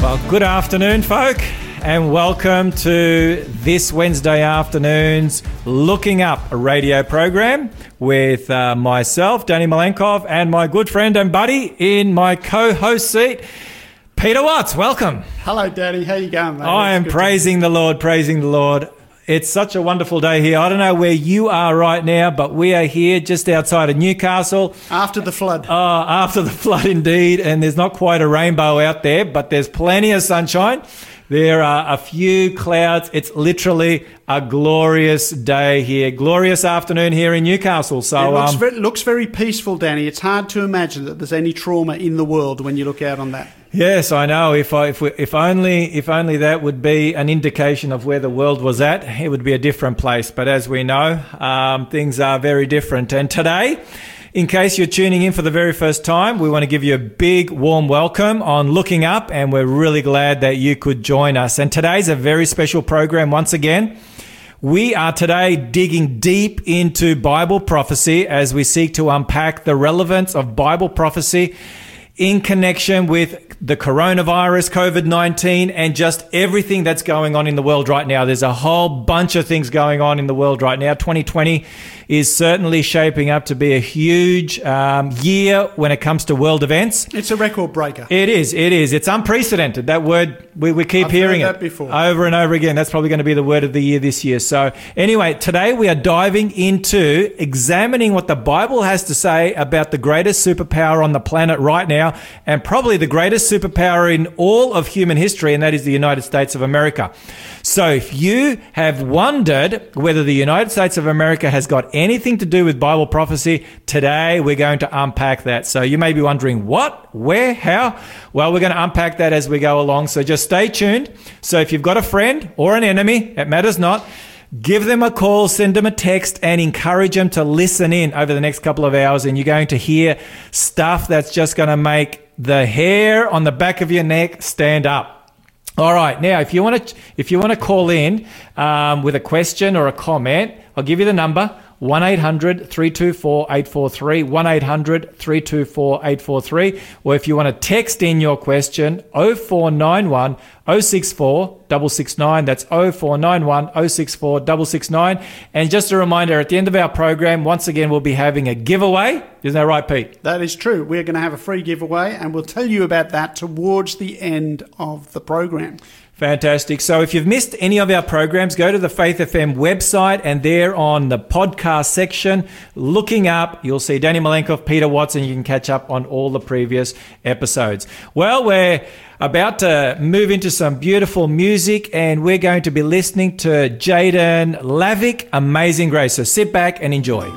Well, good afternoon, folk, and welcome to this Wednesday afternoon's Looking Up, a radio program with uh, myself, Danny Malenkov, and my good friend and buddy in my co-host seat, Peter Watts. Welcome. Hello, Danny. How you going, mate? I am It's good to- praising the Lord, praising the Lord. It's such a wonderful day here. I don't know where you are right now, but we are here just outside of Newcastle. After the flood. Oh, after the flood, indeed. And there's not quite a rainbow out there, but there's plenty of sunshine. There are a few clouds. It's literally a glorious day here. Glorious afternoon here in Newcastle. it So, looks, um, very, looks very peaceful, Danny. It's hard to imagine that there's any trauma in the world when you look out on that. yes, I know. If I, if we, if only, if only that would be an indication of where the world was at, it would be a different place. But as we know, um, things are very different. And today, in case you're tuning in for the very first time, we want to give you a big warm welcome on Looking Up, and we're really glad that you could join us. And today's a very special program once again. We are today digging deep into Bible prophecy as we seek to unpack the relevance of Bible prophecy in connection with the coronavirus, COVID 19, and just everything that's going on in the world right now. There's a whole bunch of things going on in the world right now. 2020 is certainly shaping up to be a huge um, year when it comes to world events. It's a record breaker. It is. It is. It's unprecedented. That word we, we keep I've hearing heard it before. over and over again. That's probably going to be the word of the year this year. So anyway, today we are diving into examining what the Bible has to say about the greatest superpower on the planet right now, and probably the greatest superpower in all of human history, and that is the United States of America. So if you have wondered whether the United States of America has got anything to do with Bible prophecy, today we're going to unpack that. So you may be wondering what, where, how? Well, we're going to unpack that as we go along. So just stay tuned. So if you've got a friend or an enemy, it matters not. Give them a call, send them a text, and encourage them to listen in over the next couple of hours. And you're going to hear stuff that's just going to make the hair on the back of your neck stand up. All right. Now, if you want to, if you want to call in um, with a question or a comment, I'll give you the number. 1-800-324-843, 1-800-324-843. Or if you want to text in your question, 0491 064 669. That's 0491 064 669. And just a reminder, at the end of our program, once again, we'll be having a giveaway. Isn't that right, Pete? That is true. We're going to have a free giveaway, and we'll tell you about that towards the end of the program. Fantastic. So if you've missed any of our programs, go to the Faith FM website and there on the podcast section, looking up, you'll see Danny Malenkov, Peter Watson. You can catch up on all the previous episodes. Well, we're about to move into some beautiful music and we're going to be listening to Jaden Lavick, Amazing Grace. So sit back and enjoy.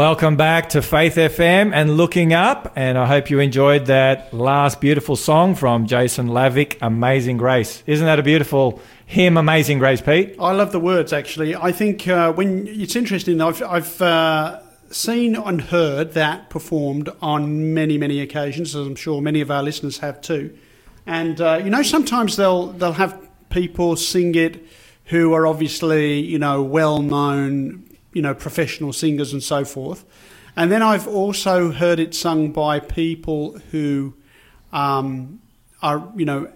Welcome back to Faith FM and Looking Up. And I hope you enjoyed that last beautiful song from Jason Lavick, Amazing Grace. Isn't that a beautiful hymn, Amazing Grace, Pete? I love the words actually. I think uh, when it's interesting, I've, I've uh, seen and heard that performed on many, many occasions, as I'm sure many of our listeners have too. And uh, you know, sometimes they'll they'll have people sing it who are obviously you know well known, you know, professional singers and so forth. And then I've also heard it sung by people who um, are you know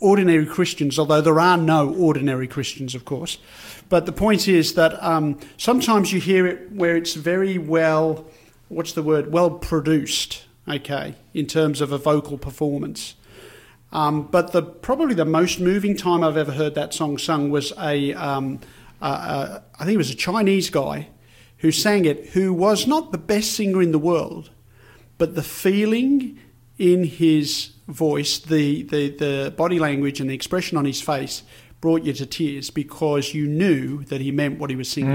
ordinary Christians, although there are no ordinary Christians, of course. But the point is that um, sometimes you hear it where it's very well, what's the word, well produced, okay, in terms of a vocal performance. Um, but the probably the most moving time I've ever heard that song sung was a, um, uh, uh, I think it was a Chinese guy who sang it, who was not the best singer in the world, but the feeling in his voice, the, the, the body language and the expression on his face brought you to tears because you knew that he meant what he was singing.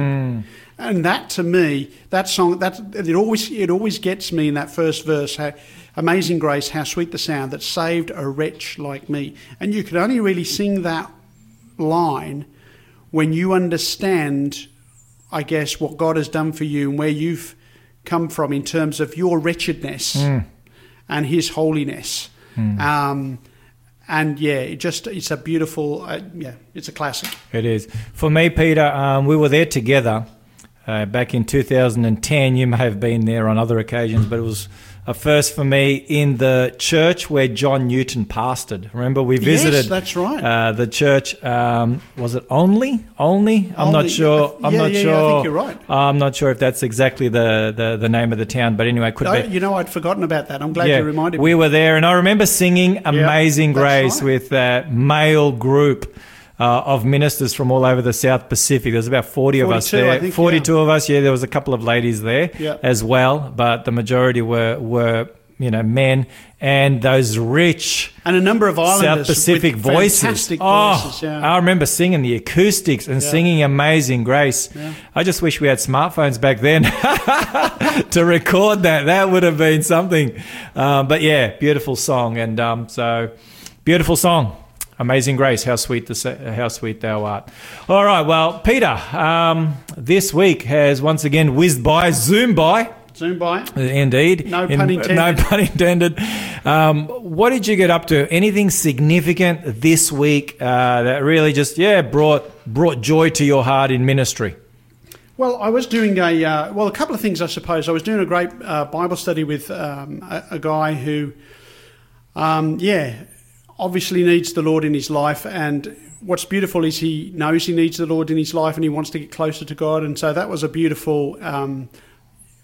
And that to me, that song, that it always it always gets me in that first verse. How, Amazing grace, how sweet the sound that saved a wretch like me. And you could only really sing that line when you understand, I guess, what God has done for you and where you've come from in terms of your wretchedness and His holiness. Um, and yeah, it just it's a beautiful, uh, yeah, it's a classic. It is. For me, Peter, um, we were there together uh, back in 2010. You may have been there on other occasions, but it was a first for me in the church where John Newton pastored. Remember, we visited. Yes, that's right. uh, the church. Um, was it Olney? Olney? I'm not Olney- sure. I'm yeah, not yeah, yeah, sure. I think you're right. I'm not sure if that's exactly the, the, the name of the town, but anyway, could Oh, be. you know, I'd forgotten about that. I'm glad you reminded me. we were there, and I remember singing "Amazing Grace" right. with a male group uh, of ministers from all over the South Pacific. There was about forty of us 42, there. think, Forty-two of us. Yeah, there was a couple of ladies there Yeah. as well, but the majority were were you know men and those rich. And a number of islanders South Pacific with voices. fantastic oh, voices. Yeah. I remember singing the acoustics and Yeah. singing Amazing Grace. Yeah. I just wish we had smartphones back then to record that. That would have been something. Um, but yeah, beautiful song. And um, so, beautiful song. Amazing Grace, how sweet the how sweet thou art. All right, well, Peter, um, this week has once again whizzed by, zoomed by. Zoom by. Indeed. No pun intended. No pun intended. Um, what did you get up to? Anything significant this week uh, that really just yeah brought brought joy to your heart in ministry? Well, I was doing a uh, well, a couple of things, I suppose. I was doing a great uh, Bible study with um, a, a guy who, um, yeah, obviously needs the Lord in his life, and what's beautiful is he knows he needs the Lord in his life, and he wants to get closer to God, and so that was a beautiful um,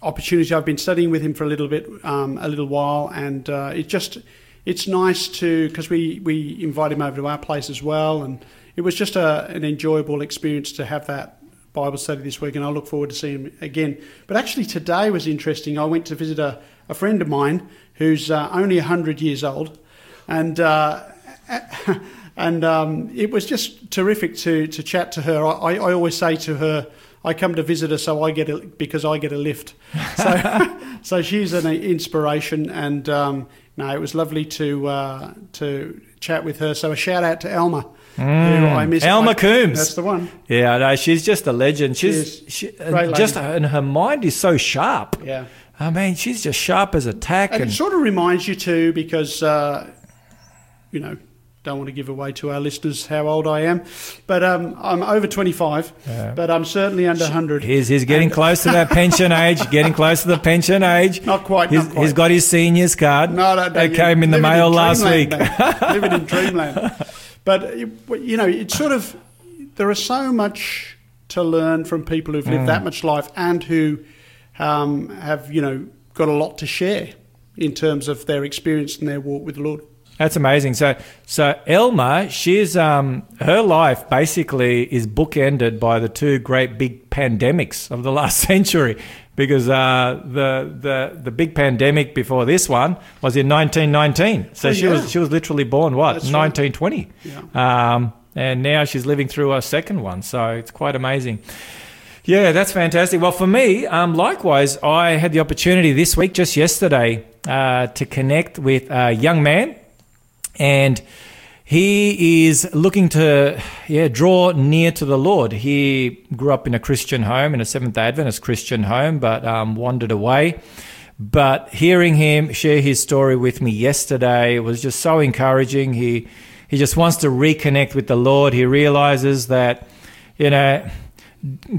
opportunity. I've been studying with him for a little bit, um, a little while, and uh, it just it's nice to because we we invite him over to our place as well, and it was just a, an enjoyable experience to have that Bible study this week, and I look forward to seeing him again. But actually, today was interesting. I went to visit a, a friend of mine who's uh, only hundred years old, and. Uh, and um, it was just terrific to, to chat to her. I, I always say to her, I come to visit her so I get a, because I get a lift. So, so she's an inspiration, and um, no, it was lovely to uh, to chat with her. So a shout out to Elma, who I miss. Elma I- Coombs. That's the one. Yeah, no, she's just a legend. She's She she. Great just and her mind is so sharp. Yeah. I mean, she's just sharp as a tack. And And, it sort of reminds you too, because uh, you know, don't want to give away to our listeners how old I am, but um, I'm over 25, Yeah. but I'm certainly under 100. He's, he's getting close to that pension age, getting close to the pension age. Not quite, He's, not quite. he's got his seniors card. No, no, no. It came in the mail last dreamland, week. living in dreamland. But you know, it's sort of there is so much to learn from people who've Mm. lived that much life and who um, have you know got a lot to share in terms of their experience and their walk with the Lord. That's amazing. So, so Elma, she's um, her life basically is bookended by the two great big pandemics of the last century, because uh, the the the big pandemic before this one was in 1919. So Oh, she yeah. was she was literally born what That's right. 1920, um, and now she's living through her second one. So it's quite amazing. Yeah, that's fantastic. Well, for me, um, likewise, I had the opportunity this week, just yesterday, uh, to connect with a young man, and he is looking to, yeah, draw near to the Lord. He grew up in a Christian home, in a Seventh Adventist Christian home, but um, wandered away. But hearing him share his story with me yesterday was just so encouraging. He he just wants to reconnect with the Lord. He realizes that, you know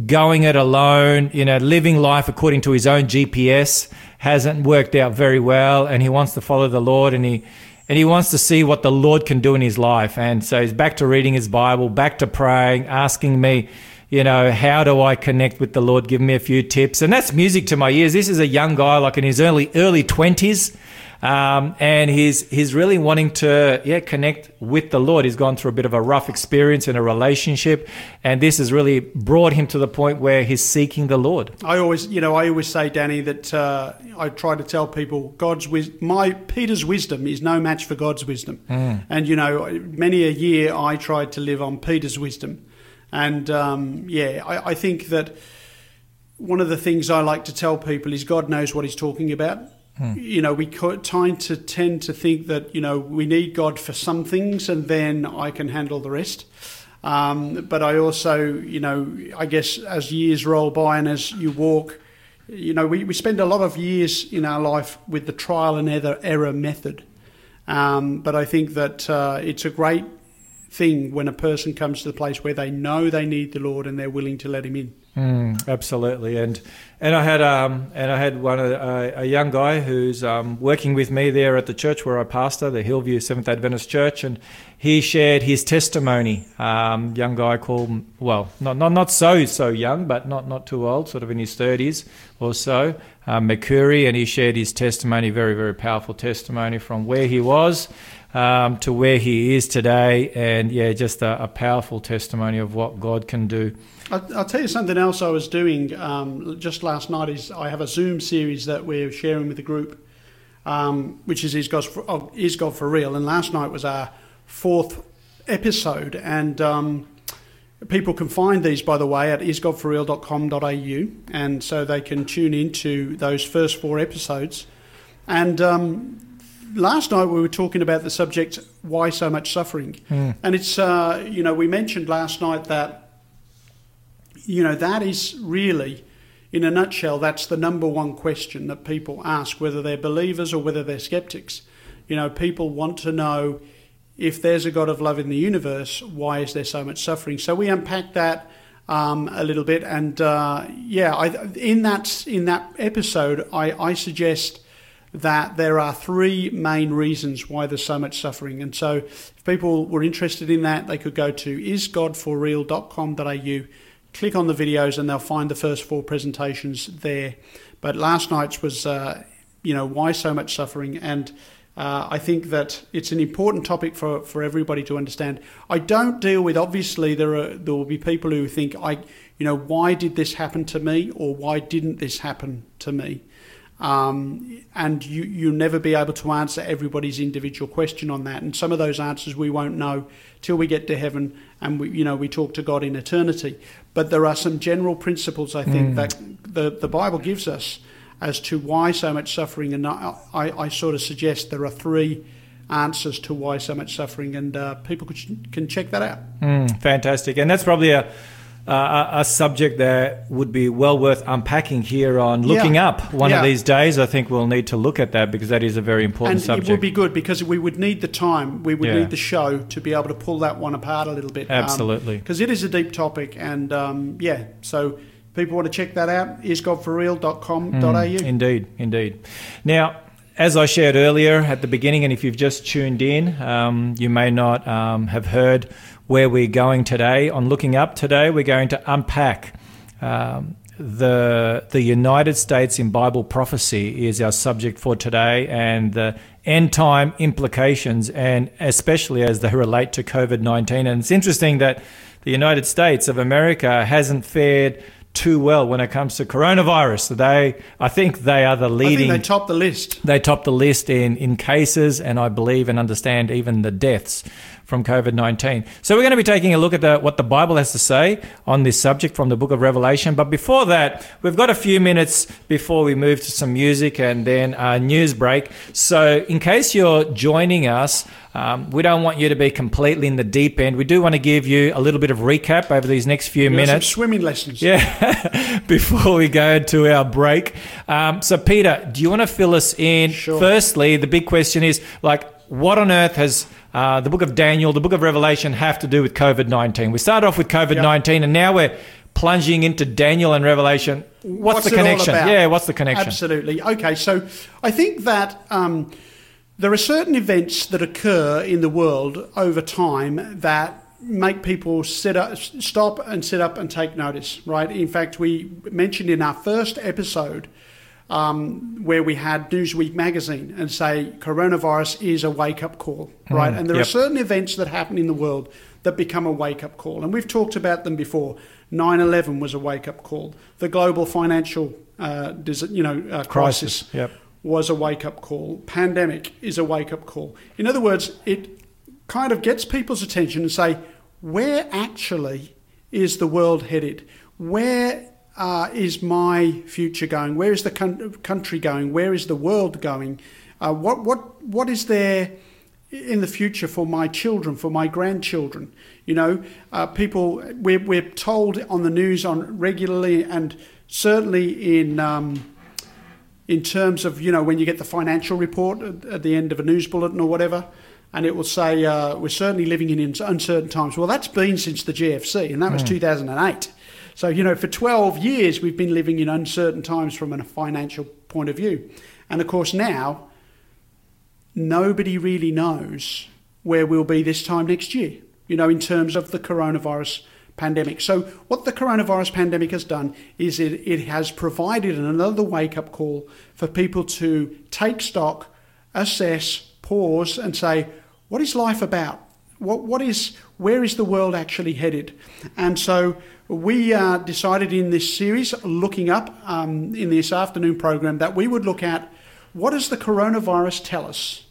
going it alone, you know, living life according to his own GPS hasn't worked out very well, and he wants to follow the Lord, and he and he wants to see what the Lord can do in his life, and so he's back to reading his Bible, back to praying, asking me. You know, how do I connect with the Lord? Give me a few tips. And that's music to my ears. This is a young guy, like in his early early twenties. Um, and he's he's really wanting to yeah connect with the Lord. He's gone through a bit of a rough experience in a relationship, and this has really brought him to the point where he's seeking the Lord. I always, you know, I always say, Danny, that uh, I try to tell people God's wis- my Peter's wisdom is no match for God's wisdom. And you know, many a year I tried to live on Peter's wisdom, and um, yeah, I, I think that one of the things I like to tell people is God knows what He's talking about. You know, we tend to tend to think that you know we need God for some things, and then I can handle the rest. Um, but I also, you know, I guess as years roll by and as you walk, you know, we, we spend a lot of years in our life with the trial and error, error method. Um, but I think that uh, it's a great thing when a person comes to the place where they know they need the Lord and they're willing to let Him in. Mm, absolutely, and and I had um and I had one a, a young guy who's um, working with me there at the church where I pastor, the Hillview Seventh Adventist Church, and he shared his testimony. Um, young guy called well, not not not so so young, but not not too old, sort of in his thirties or so, um, Mercury, and he shared his testimony, very very powerful testimony from where he was. Um, to where he is today, and yeah, just a, a powerful testimony of what God can do. I'll, tell you something else I was doing um, just last night. Is I have a Zoom series that we're sharing with the group, um, which is is God for, is God for real. And last night was our fourth episode, and um, people can find these by the way at isgodforreal.com.au, and so they can tune into those first four episodes. And um, last night we were talking about the subject why so much suffering, and it's uh, you know we mentioned last night that you know, that is really, in a nutshell, that's the number one question that people ask, whether they're believers or whether they're skeptics. You know, people want to know if there's a God of love in the universe, why is there so much suffering? So we unpack that um, a little bit, and uh, yeah, I, in that in that episode, I, I suggest that there are three main reasons why there's so much suffering. And so, if people were interested in that, they could go to isgodforreal.com.au click on the videos and they'll find the first four presentations there. But last night's was, uh, you know, why so much suffering, and uh, I think that it's an important topic for, for everybody to understand. I don't deal with obviously there are there will be people who think I, you know, why did this happen to me or why didn't this happen to me. Um, and you, you'll never be able to answer everybody's individual question on that. And some of those answers we won't know till we get to heaven and we, you know, we talk to God in eternity. But there are some general principles I think that the, the Bible gives us as to why so much suffering. And I, I, I sort of suggest there are three answers to why so much suffering, and uh, people could, can check that out. Mm, fantastic, and that's probably a, a a subject that would be well worth unpacking here on looking Yeah. up one Yeah. of these days. I think we'll need to look at that because that is a very important and subject. it would be good because we would need the time, we would Yeah. need the show to be able to pull that one apart a little bit. Absolutely. Because it is a deep topic, and um, yeah, so people want to check that out, isgodforreal.com.au. Mm, Indeed, indeed. Now, as I shared earlier at the beginning, and if you've just tuned in, um, you may not um, have heard where we're going today. On looking up today, we're going to unpack um, the the United States in Bible prophecy is our subject for today, and the end time implications, and especially as they relate to COVID nineteen. And it's interesting that the United States of America hasn't fared too well when it comes to coronavirus. They, I think, they are the I think leading. they top the list. They top the list in, in cases, and I believe and understand even the deaths from COVID 19. So we're going to be taking a look at the, what the Bible has to say on this subject from the book of Revelation. But before that, we've got a few minutes before we move to some music and then a news break. So in case you're joining us, um, we don't want you to be completely in the deep end. We do want to give you a little bit of recap over these next few You know, some minutes. swimming lessons. Yeah, before we go to our break. Um, so, Peter, do you want to fill us in? Sure. Firstly, the big question is like, what on earth has uh, the book of Daniel, the book of Revelation have to do with COVID 19? We started off with COVID 19 and now we're plunging into Daniel and Revelation. What's, the connection? Yeah, what's the connection? Absolutely. Okay, so I think that um, there are certain events that occur in the world over time that make people sit up, stop and sit up and take notice, right? In fact, we mentioned in our first episode um, where we had Newsweek magazine and say coronavirus is a wake up call, right? and there yep. are certain events that happen in the world that become a wake up call. And we've talked about them before. 9 11 was a wake up call. The global financial uh, you know, uh, crisis, Crisis, yep. Was a wake up call. Pandemic is a wake up call. In other words, it kind of gets people's attention and say, where actually is the world headed? Where uh, is my future going? Where is the coun- country going? Where is the world going? Uh, what what what is there in the future for my children, for my grandchildren? You know, uh, people we're we're told on the news on regularly and certainly in. Um, in terms of you know when you get the financial report at, at the end of a news bulletin or whatever, and it will say uh, we're certainly living in uncertain times. Well, that's been since the GFC, and that was 2008. So you know for 12 years we've been living in uncertain times from a financial point of view, and of course now nobody really knows where we'll be this time next year. You know in terms of the coronavirus pandemic. So what the coronavirus pandemic has done is it, it has provided another wake up call for people to take stock, assess, pause, and say, what is life about? What, what is, where is the world actually headed? And so we uh, decided in this series, looking up um, in this afternoon program, that we would look at what does the coronavirus tell us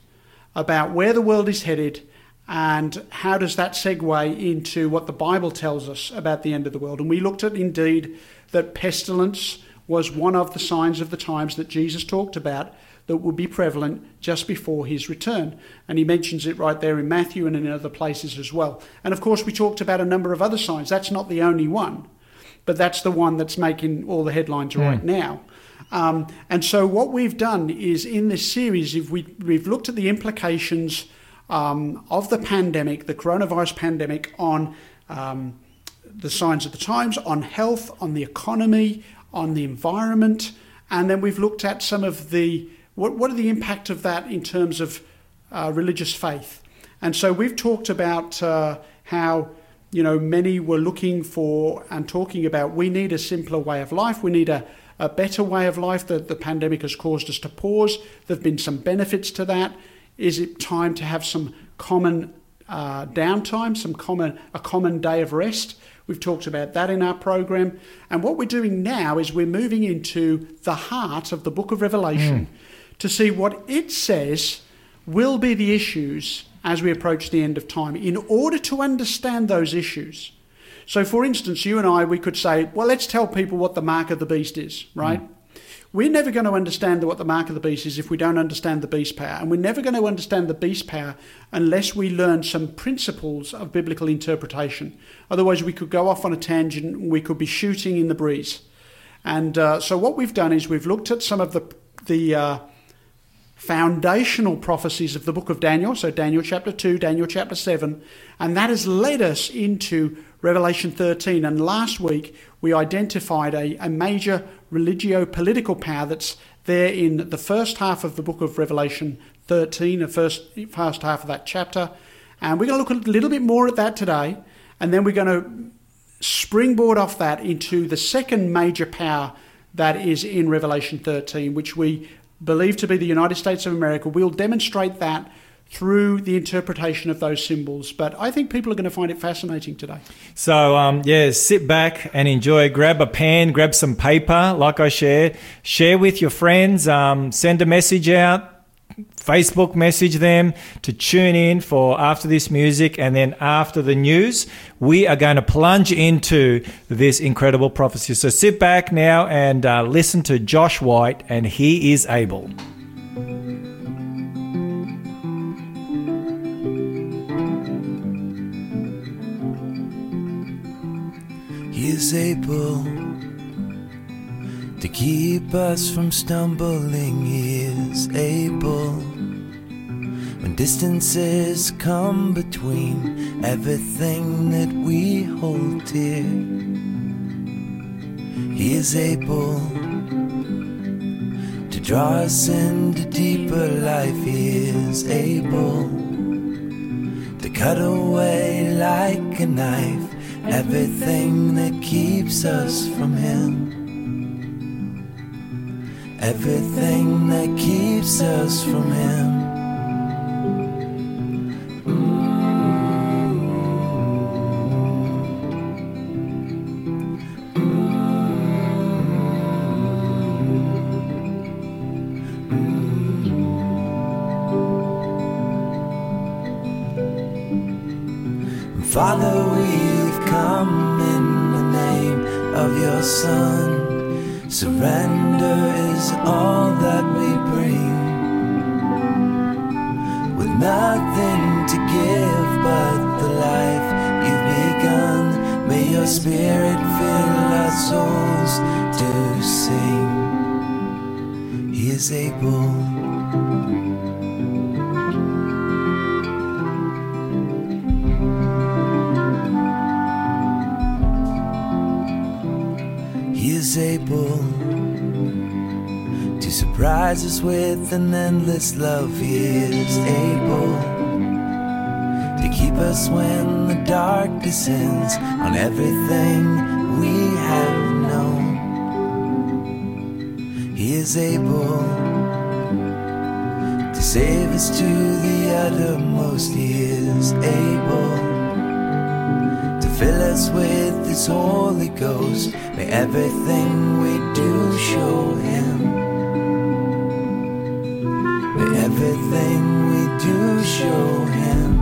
about where the world is headed and how does that segue into what the Bible tells us about the end of the world? And we looked at indeed that pestilence was one of the signs of the times that Jesus talked about that would be prevalent just before his return. And he mentions it right there in Matthew and in other places as well. And of course, we talked about a number of other signs. That's not the only one, but that's the one that's making all the headlines right now. Um, and so, what we've done is in this series, if we, we've looked at the implications um, of the pandemic, the coronavirus pandemic, on um, the signs of the times, on health, on the economy, on the environment, and then we've looked at some of the what, what are the impact of that in terms of uh, religious faith. And so we've talked about uh, how you know many were looking for and talking about we need a simpler way of life, we need a, a better way of life. That the pandemic has caused us to pause. There've been some benefits to that. Is it time to have some common uh, downtime, some common a common day of rest? We've talked about that in our program. And what we're doing now is we're moving into the heart of the book of Revelation to see what it says will be the issues as we approach the end of time in order to understand those issues. So, for instance, you and I, we could say, well, let's tell people what the mark of the beast is, right? We're never going to understand what the mark of the beast is if we don't understand the beast power. And we're never going to understand the beast power unless we learn some principles of biblical interpretation. Otherwise, we could go off on a tangent and we could be shooting in the breeze. And uh, so, what we've done is we've looked at some of the, the uh, foundational prophecies of the book of Daniel, so Daniel chapter 2, Daniel chapter 7, and that has led us into Revelation 13. And last week we identified a, a major religio political power that's there in the first half of the book of Revelation 13, the first, first half of that chapter. And we're going to look a little bit more at that today, and then we're going to springboard off that into the second major power that is in Revelation 13, which we believe to be the United States of America. We'll demonstrate that through the interpretation of those symbols. But I think people are going to find it fascinating today. So, um, yeah, sit back and enjoy. Grab a pen, grab some paper, like I shared. Share with your friends. Um, send a message out. Facebook message them to tune in for after this music and then after the news, we are going to plunge into this incredible prophecy. So sit back now and uh, listen to Josh White, and he is able. Is able to keep us from stumbling. He is able when distances come between everything that we hold dear. He is able to draw us into deeper life. He is able to cut away like a knife everything that keeps us from Him. Everything that keeps us from Him. Spirit fill our souls to sing. He is able. He is able to surprise us with an endless love. He is able us when the dark descends on everything we have known. He is able to save us to the uttermost. He is able to fill us with His Holy Ghost. May everything we do show Him. May everything we do show Him.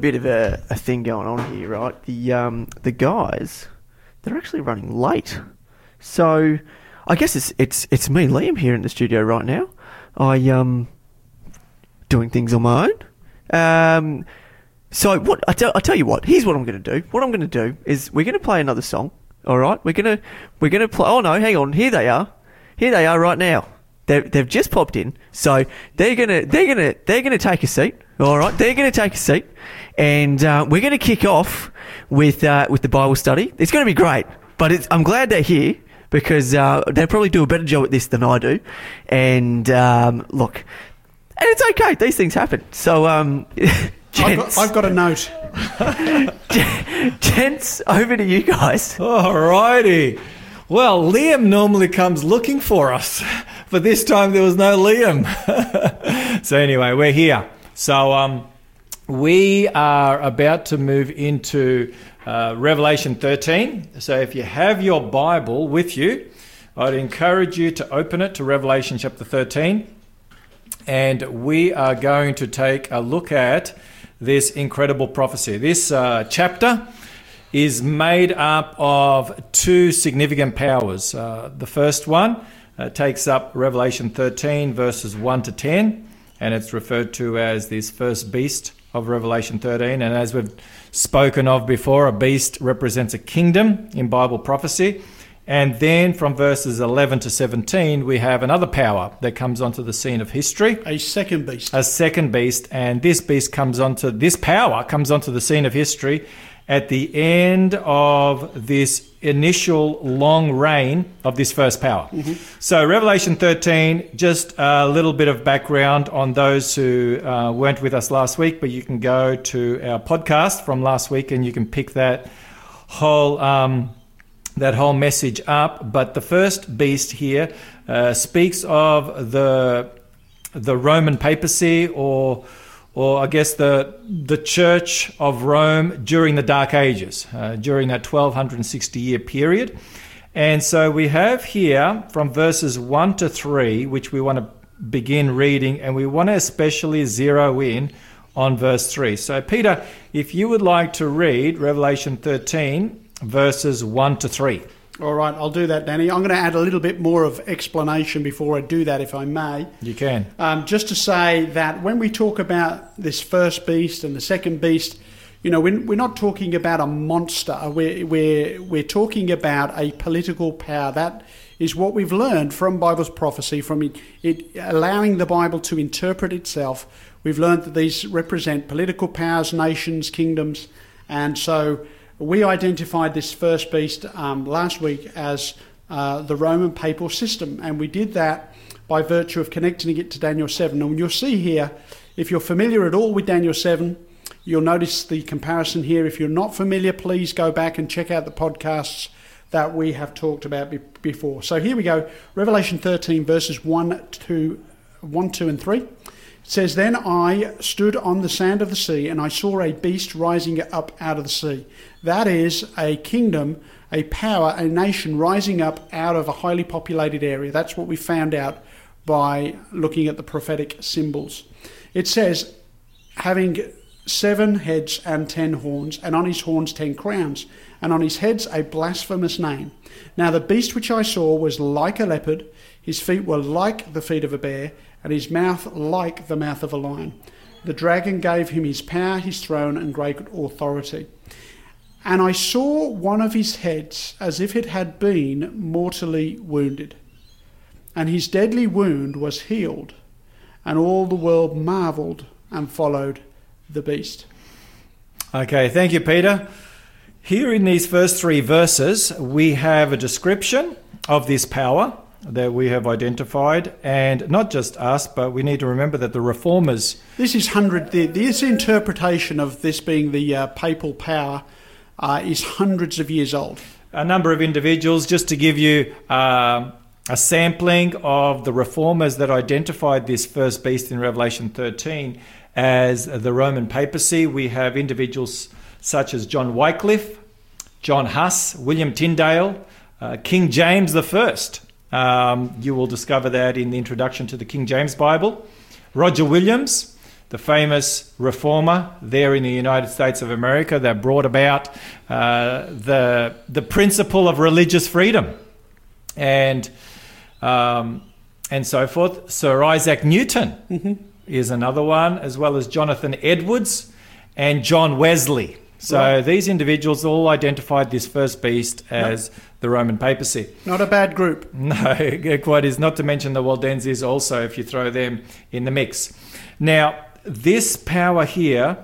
Bit of a, a thing going on here, right? The um, the guys, they're actually running late. So I guess it's it's it's me, Liam, here in the studio right now. I um doing things on my own. Um, so what I tell I tell you what, here's what I'm going to do. What I'm going to do is we're going to play another song. All right, we're gonna we're gonna play. Oh no, hang on, here they are. Here they are right now. They've, they've just popped in, so they're gonna they're gonna they're gonna take a seat. All right, they're gonna take a seat, and uh, we're gonna kick off with uh, with the Bible study. It's gonna be great, but it's, I'm glad they're here because uh, they probably do a better job at this than I do. And um, look, and it's okay; these things happen. So, um, I've gents, got, I've got a note. gents, over to you guys. Alrighty. Well, Liam normally comes looking for us, but this time there was no Liam. so anyway, we're here. So um, we are about to move into uh, Revelation 13. So if you have your Bible with you, I'd encourage you to open it to Revelation chapter 13. And we are going to take a look at this incredible prophecy. This uh, chapter is made up of two significant powers. Uh, the first one uh, takes up Revelation 13, verses 1 to 10, and it's referred to as this first beast of Revelation 13. And as we've spoken of before, a beast represents a kingdom in Bible prophecy. And then from verses 11 to 17, we have another power that comes onto the scene of history A second beast. a second beast, and this beast comes onto this power comes onto the scene of history at the end of this initial long reign of this first power. So, Revelation 13, just a little bit of background on those who uh, weren't with us last week, but you can go to our podcast from last week and you can pick that whole. Um, that whole message up. But the first beast here uh, speaks of the the Roman papacy, or or I guess the the Church of Rome during the Dark Ages, uh, during that 1260 year period. And so we have here from verses one to three, which we want to begin reading, and we want to especially zero in on verse 3. So, Peter, if you would like to read Revelation 13, verses 1 to 3. All right, I'll do that, Danny. I'm going to add a little bit more of explanation before I do that, if I may. You can. Um, just to say that when we talk about this first beast and the second beast, you know, we're, we're not talking about a monster. We're, we're, we're talking about a political power. That is what we've learned from Bible's prophecy, from it, it allowing the Bible to interpret itself. We've learned that these represent political powers, nations, kingdoms, and so we identified this first beast um, last week as uh, the Roman papal system, and we did that by virtue of connecting it to Daniel 7. And you'll see here, if you're familiar at all with Daniel 7, you'll notice the comparison here. If you're not familiar, please go back and check out the podcasts that we have talked about be- before. So here we go Revelation 13, verses 1, to, 1 2, and 3. It says, Then I stood on the sand of the sea, and I saw a beast rising up out of the sea. That is a kingdom, a power, a nation rising up out of a highly populated area. That's what we found out by looking at the prophetic symbols. It says, having seven heads and ten horns, and on his horns ten crowns, and on his heads a blasphemous name. Now the beast which I saw was like a leopard, his feet were like the feet of a bear, and his mouth like the mouth of a lion. The dragon gave him his power, his throne, and great authority. And I saw one of his heads as if it had been mortally wounded. And his deadly wound was healed, and all the world marvelled and followed the beast. Okay, thank you, Peter. Here in these first three verses, we have a description of this power that we have identified, and not just us, but we need to remember that the reformers This is hundred. This interpretation of this being the uh, papal power uh, is hundreds of years old. a number of individuals, just to give you um a sampling of the reformers that identified this first beast in Revelation 13 as the Roman papacy. We have individuals such as John Wycliffe, John Huss, William Tyndale, uh, King James I. Um, you will discover that in the introduction to the King James Bible. Roger Williams, the famous reformer there in the United States of America that brought about uh, the, the principle of religious freedom and, um, and so forth. Sir Isaac Newton is another one, as well as Jonathan Edwards and John Wesley. So Right. these individuals all identified this first beast as the Roman papacy. Not a bad group. No, quite is. Not to mention the Waldenses also, if you throw them in the mix. Now, this power here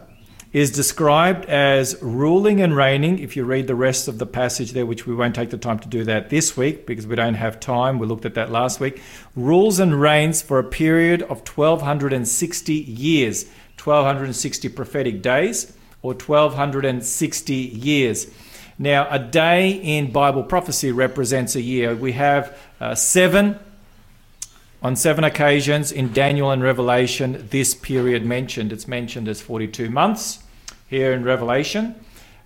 is described as ruling and reigning. If you read the rest of the passage there, which we won't take the time to do that this week because we don't have time, we looked at that last week, rules and reigns for a period of 1260 years, 1260 prophetic days, or 1260 years. Now, a day in Bible prophecy represents a year. We have uh, seven, on seven occasions in Daniel and Revelation, this period mentioned. It's mentioned as 42 months here in Revelation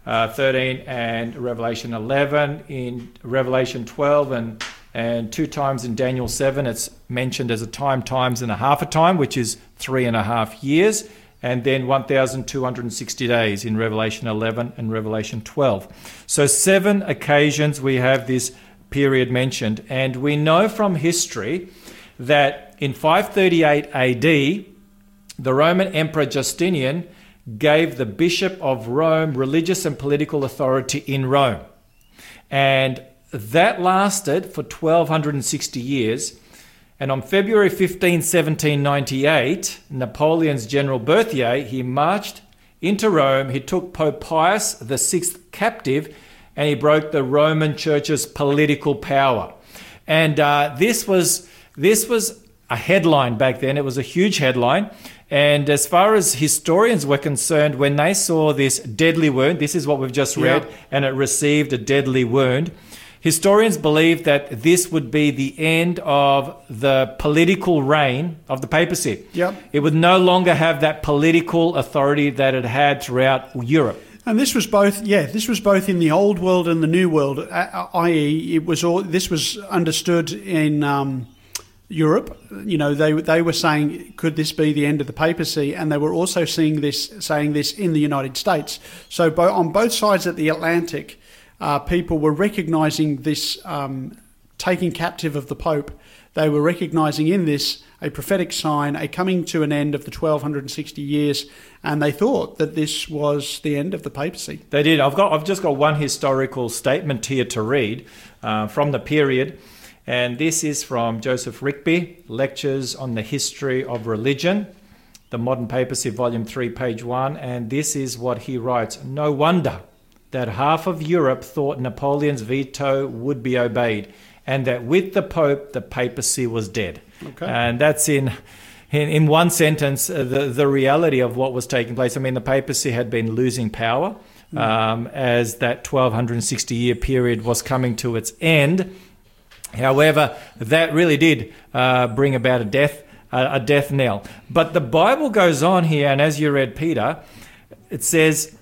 uh, 13 and Revelation 11. In Revelation 12 and, and two times in Daniel 7, it's mentioned as a time, times and a half a time, which is three and a half years. And then 1,260 days in Revelation 11 and Revelation 12. So, seven occasions we have this period mentioned, and we know from history that in 538 AD, the Roman Emperor Justinian gave the Bishop of Rome religious and political authority in Rome. And that lasted for 1260 years. And on February 15, 1798, Napoleon's General Berthier, he marched into Rome. He took Pope Pius VI captive and he broke the Roman Church's political power. And uh, this was this was a headline back then. It was a huge headline. And as far as historians were concerned, when they saw this deadly wound, this is what we've just read, Yeah. and it received a deadly wound. Historians believe that this would be the end of the political reign of the papacy. Yep. It would no longer have that political authority that it had throughout Europe. And this was both, yeah, this was both in the old world and the new world. uh, I.e., it was all. This was understood in um, Europe. You know, they they were saying, could this be the end of the papacy? And they were also seeing this, saying this in the United States. So, bo- on both sides of the Atlantic, uh, people were recognizing this um, taking captive of the Pope. They were recognizing in this a prophetic sign, a coming to an end of the 1260 years, and they thought that this was the end of the papacy. They did. I've got. I've just got one historical statement here to read uh, from the period, and this is from Joseph Rickaby, Lectures on the History of Religion, the Modern Papacy, Volume Three, Page One, and this is what he writes. No wonder that half of Europe thought Napoleon's veto would be obeyed, and that with the Pope the papacy was dead. Okay. And that's in. In, in one sentence, uh, the, the reality of what was taking place. I mean, the papacy had been losing power um, as that 1260 year period was coming to its end. However, that really did uh, bring about a death, uh, a death knell. But the Bible goes on here, and as you read Peter, it says,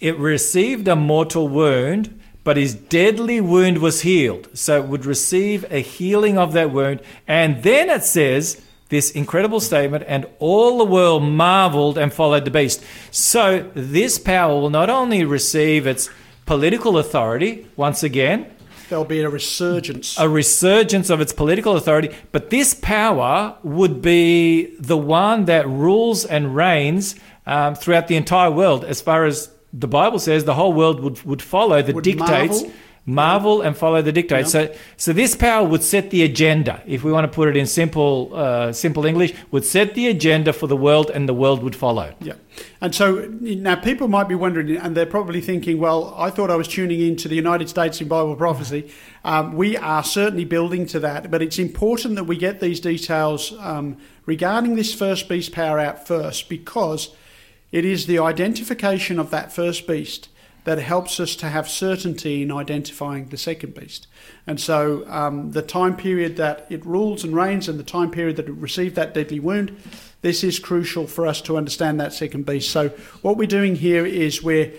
"It received a mortal wound." But his deadly wound was healed. So it would receive a healing of that wound. And then it says this incredible statement, and all the world marveled and followed the beast. So this power will not only receive its political authority once again, There'll be a resurgence. a resurgence of its political authority, but this power would be the one that rules and reigns um, throughout the entire world. As far as the Bible says, the whole world would, would follow the Would dictates. marvel. Marvel and follow the dictates. So, so this power would set the agenda. If we want to put it in simple, uh, simple English, would set the agenda for the world, and the world would follow. Yeah. And so now people might be wondering, and they're probably thinking, well, I thought I was tuning in to the United States in Bible prophecy. Um, we are certainly building to that, but it's important that we get these details um, regarding this first beast power out first because it is the identification of that first beast that helps us to have certainty in identifying the second beast. And so um, the time period that it rules and reigns and the time period that it received that deadly wound, this is crucial for us to understand that second beast. So what we're doing here is we're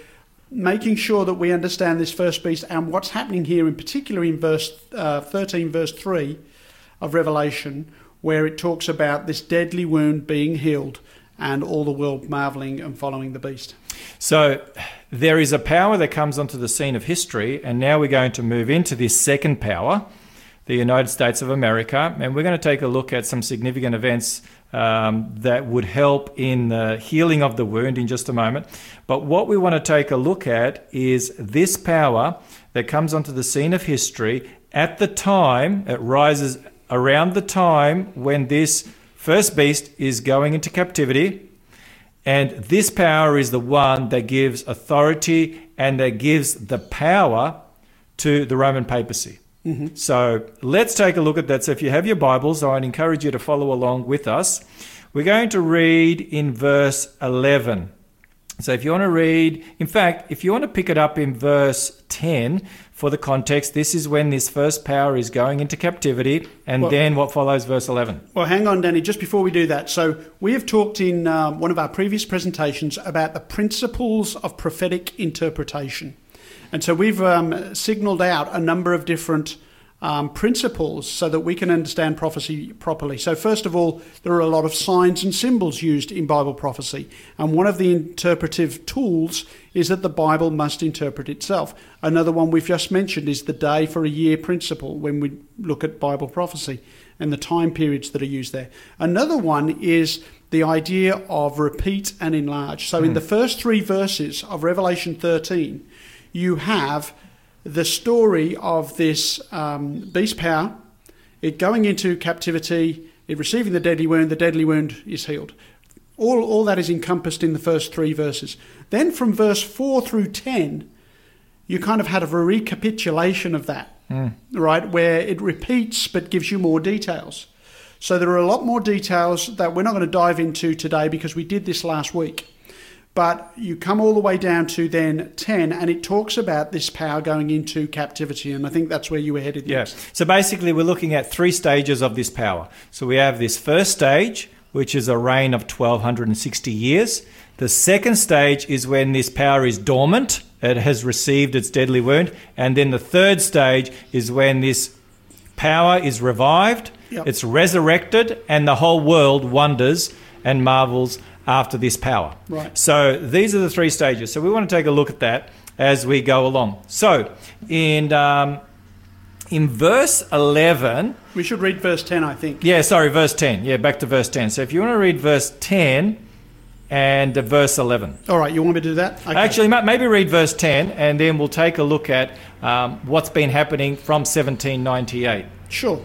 making sure that we understand this first beast and what's happening here in particular in verse uh, 13 verse 3 of revelation where it talks about this deadly wound being healed and all the world marveling and following the beast So there is a power that comes onto the scene of history, and now we're going to move into this second power, the United States of America, and we're going to take a look at some significant events um, that would help in the healing of the wound in just a moment. But what we want to take a look at is this power that comes onto the scene of history at the time, it rises around the time when this first beast is going into captivity. And this power is the one that gives authority and that gives the power to the Roman papacy. Mm-hmm. So let's take a look at that. So if you have your Bibles, I'd encourage you to follow along with us. We're going to read in verse 11. So if you want to read, in fact, if you want to pick it up in verse 10 for the context, this is when this first power is going into captivity, and Well- then what follows verse 11. Well, hang on, Danny, just before we do that. So, we have talked in um, one of our previous presentations about the principles of prophetic interpretation. And so, we've um, signaled out a number of different um, principles so that we can understand prophecy properly. So, first of all, there are a lot of signs and symbols used in Bible prophecy. And one of the interpretive tools is that the Bible must interpret itself. Another one we've just mentioned is the day for a year principle when we look at Bible prophecy and the time periods that are used there. Another one is the idea of repeat and enlarge. So, in the first three verses of Revelation 13, you have the story of this um, beast power, it going into captivity, it receiving the deadly wound, the deadly wound is healed. All, all that is encompassed in the first three verses. Then from verse 4 through 10, you kind of had a recapitulation of that, right? Where it repeats but gives you more details. So there are a lot more details that we're not going to dive into today because we did this last week. But you come all the way down to then 10, and it talks about this power going into captivity. And I think that's where you were headed Yes. next. So basically, we're looking at three stages of this power. So we have this first stage, which is a reign of 1260 years. The second stage is when this power is dormant, it has received its deadly wound. And then the third stage is when this power is revived, Yep. it's resurrected, and the whole world wonders and marvels after this power. Right. So these are the three stages. So we want to take a look at that as we go along. So in um, in verse 11, We should read verse 10, I think. yeah, sorry, verse 10. Yeah, back to verse 10. So if you want to read verse 10 and verse 11. All right, you want me to do that? Okay. Actually, ma- maybe read verse 10 and then we'll take a look at um, what's been happening from 1798. Sure.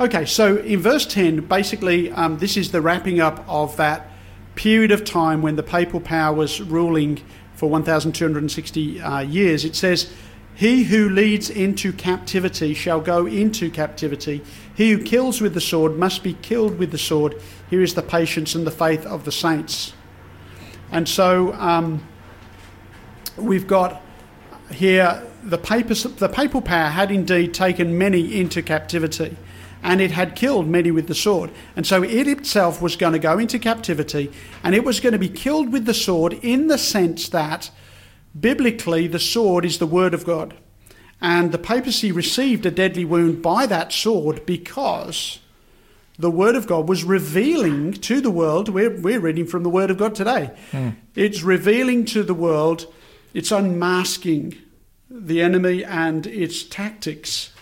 Okay, so in verse 10, basically, um, this is the wrapping up of that period of time when the papal power was ruling for 1,260 uh, years. It says, He who leads into captivity shall go into captivity. He who kills with the sword must be killed with the sword. Here is the patience and the faith of the saints. And so um, we've got here the, papal, the papal power had indeed taken many into captivity and it had killed many with the sword. And so it itself was going to go into captivity and it was going to be killed with the sword in the sense that biblically the sword is the word of God. And the papacy received a deadly wound by that sword because the Word of God was revealing to the world. We're, we're reading from the Word of God today. It's revealing to the world, it's unmasking the enemy and its tactics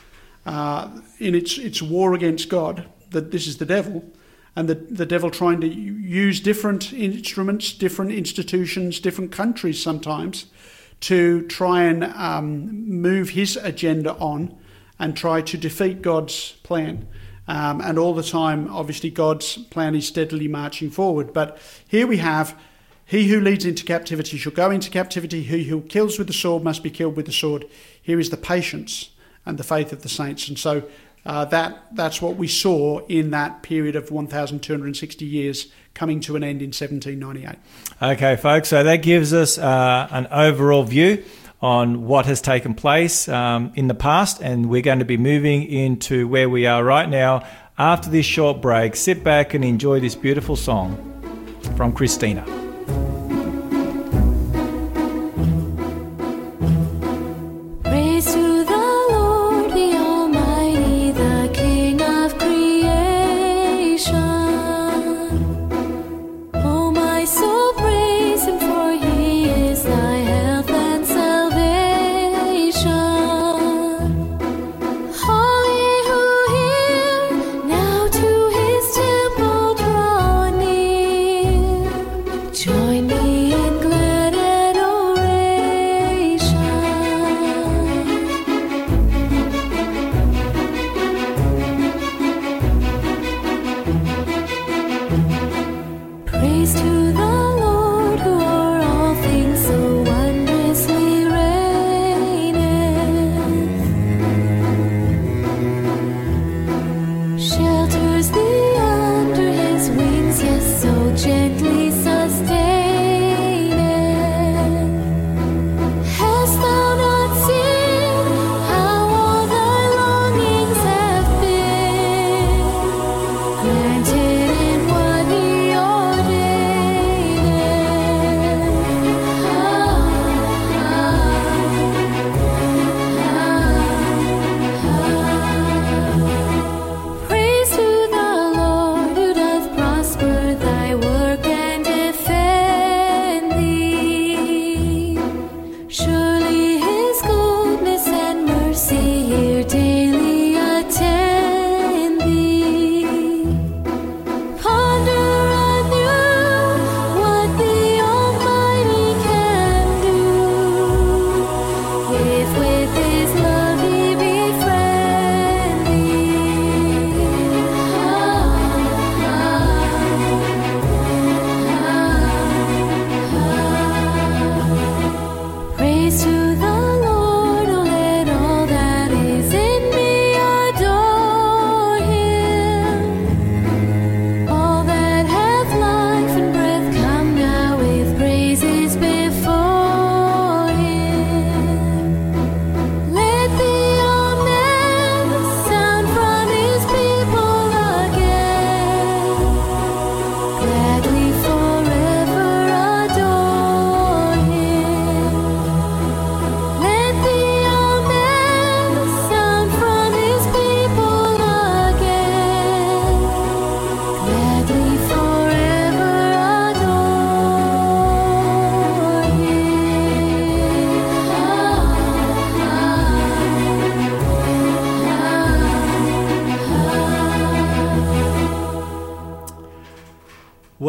uh, in its, its war against God, that this is the devil, and the, the devil trying to use different instruments, different institutions, different countries sometimes to try and um, move his agenda on and try to defeat God's plan. Um, and all the time, obviously, God's plan is steadily marching forward. But here we have He who leads into captivity shall go into captivity. He who kills with the sword must be killed with the sword. Here is the patience and the faith of the saints. And so uh, that that's what we saw in that period of 1,260 years coming to an end in 1798. Okay, folks, so that gives us uh, an overall view on what has taken place um, in the past, and we're going to be moving into where we are right now. After this short break, sit back and enjoy this beautiful song from Christina.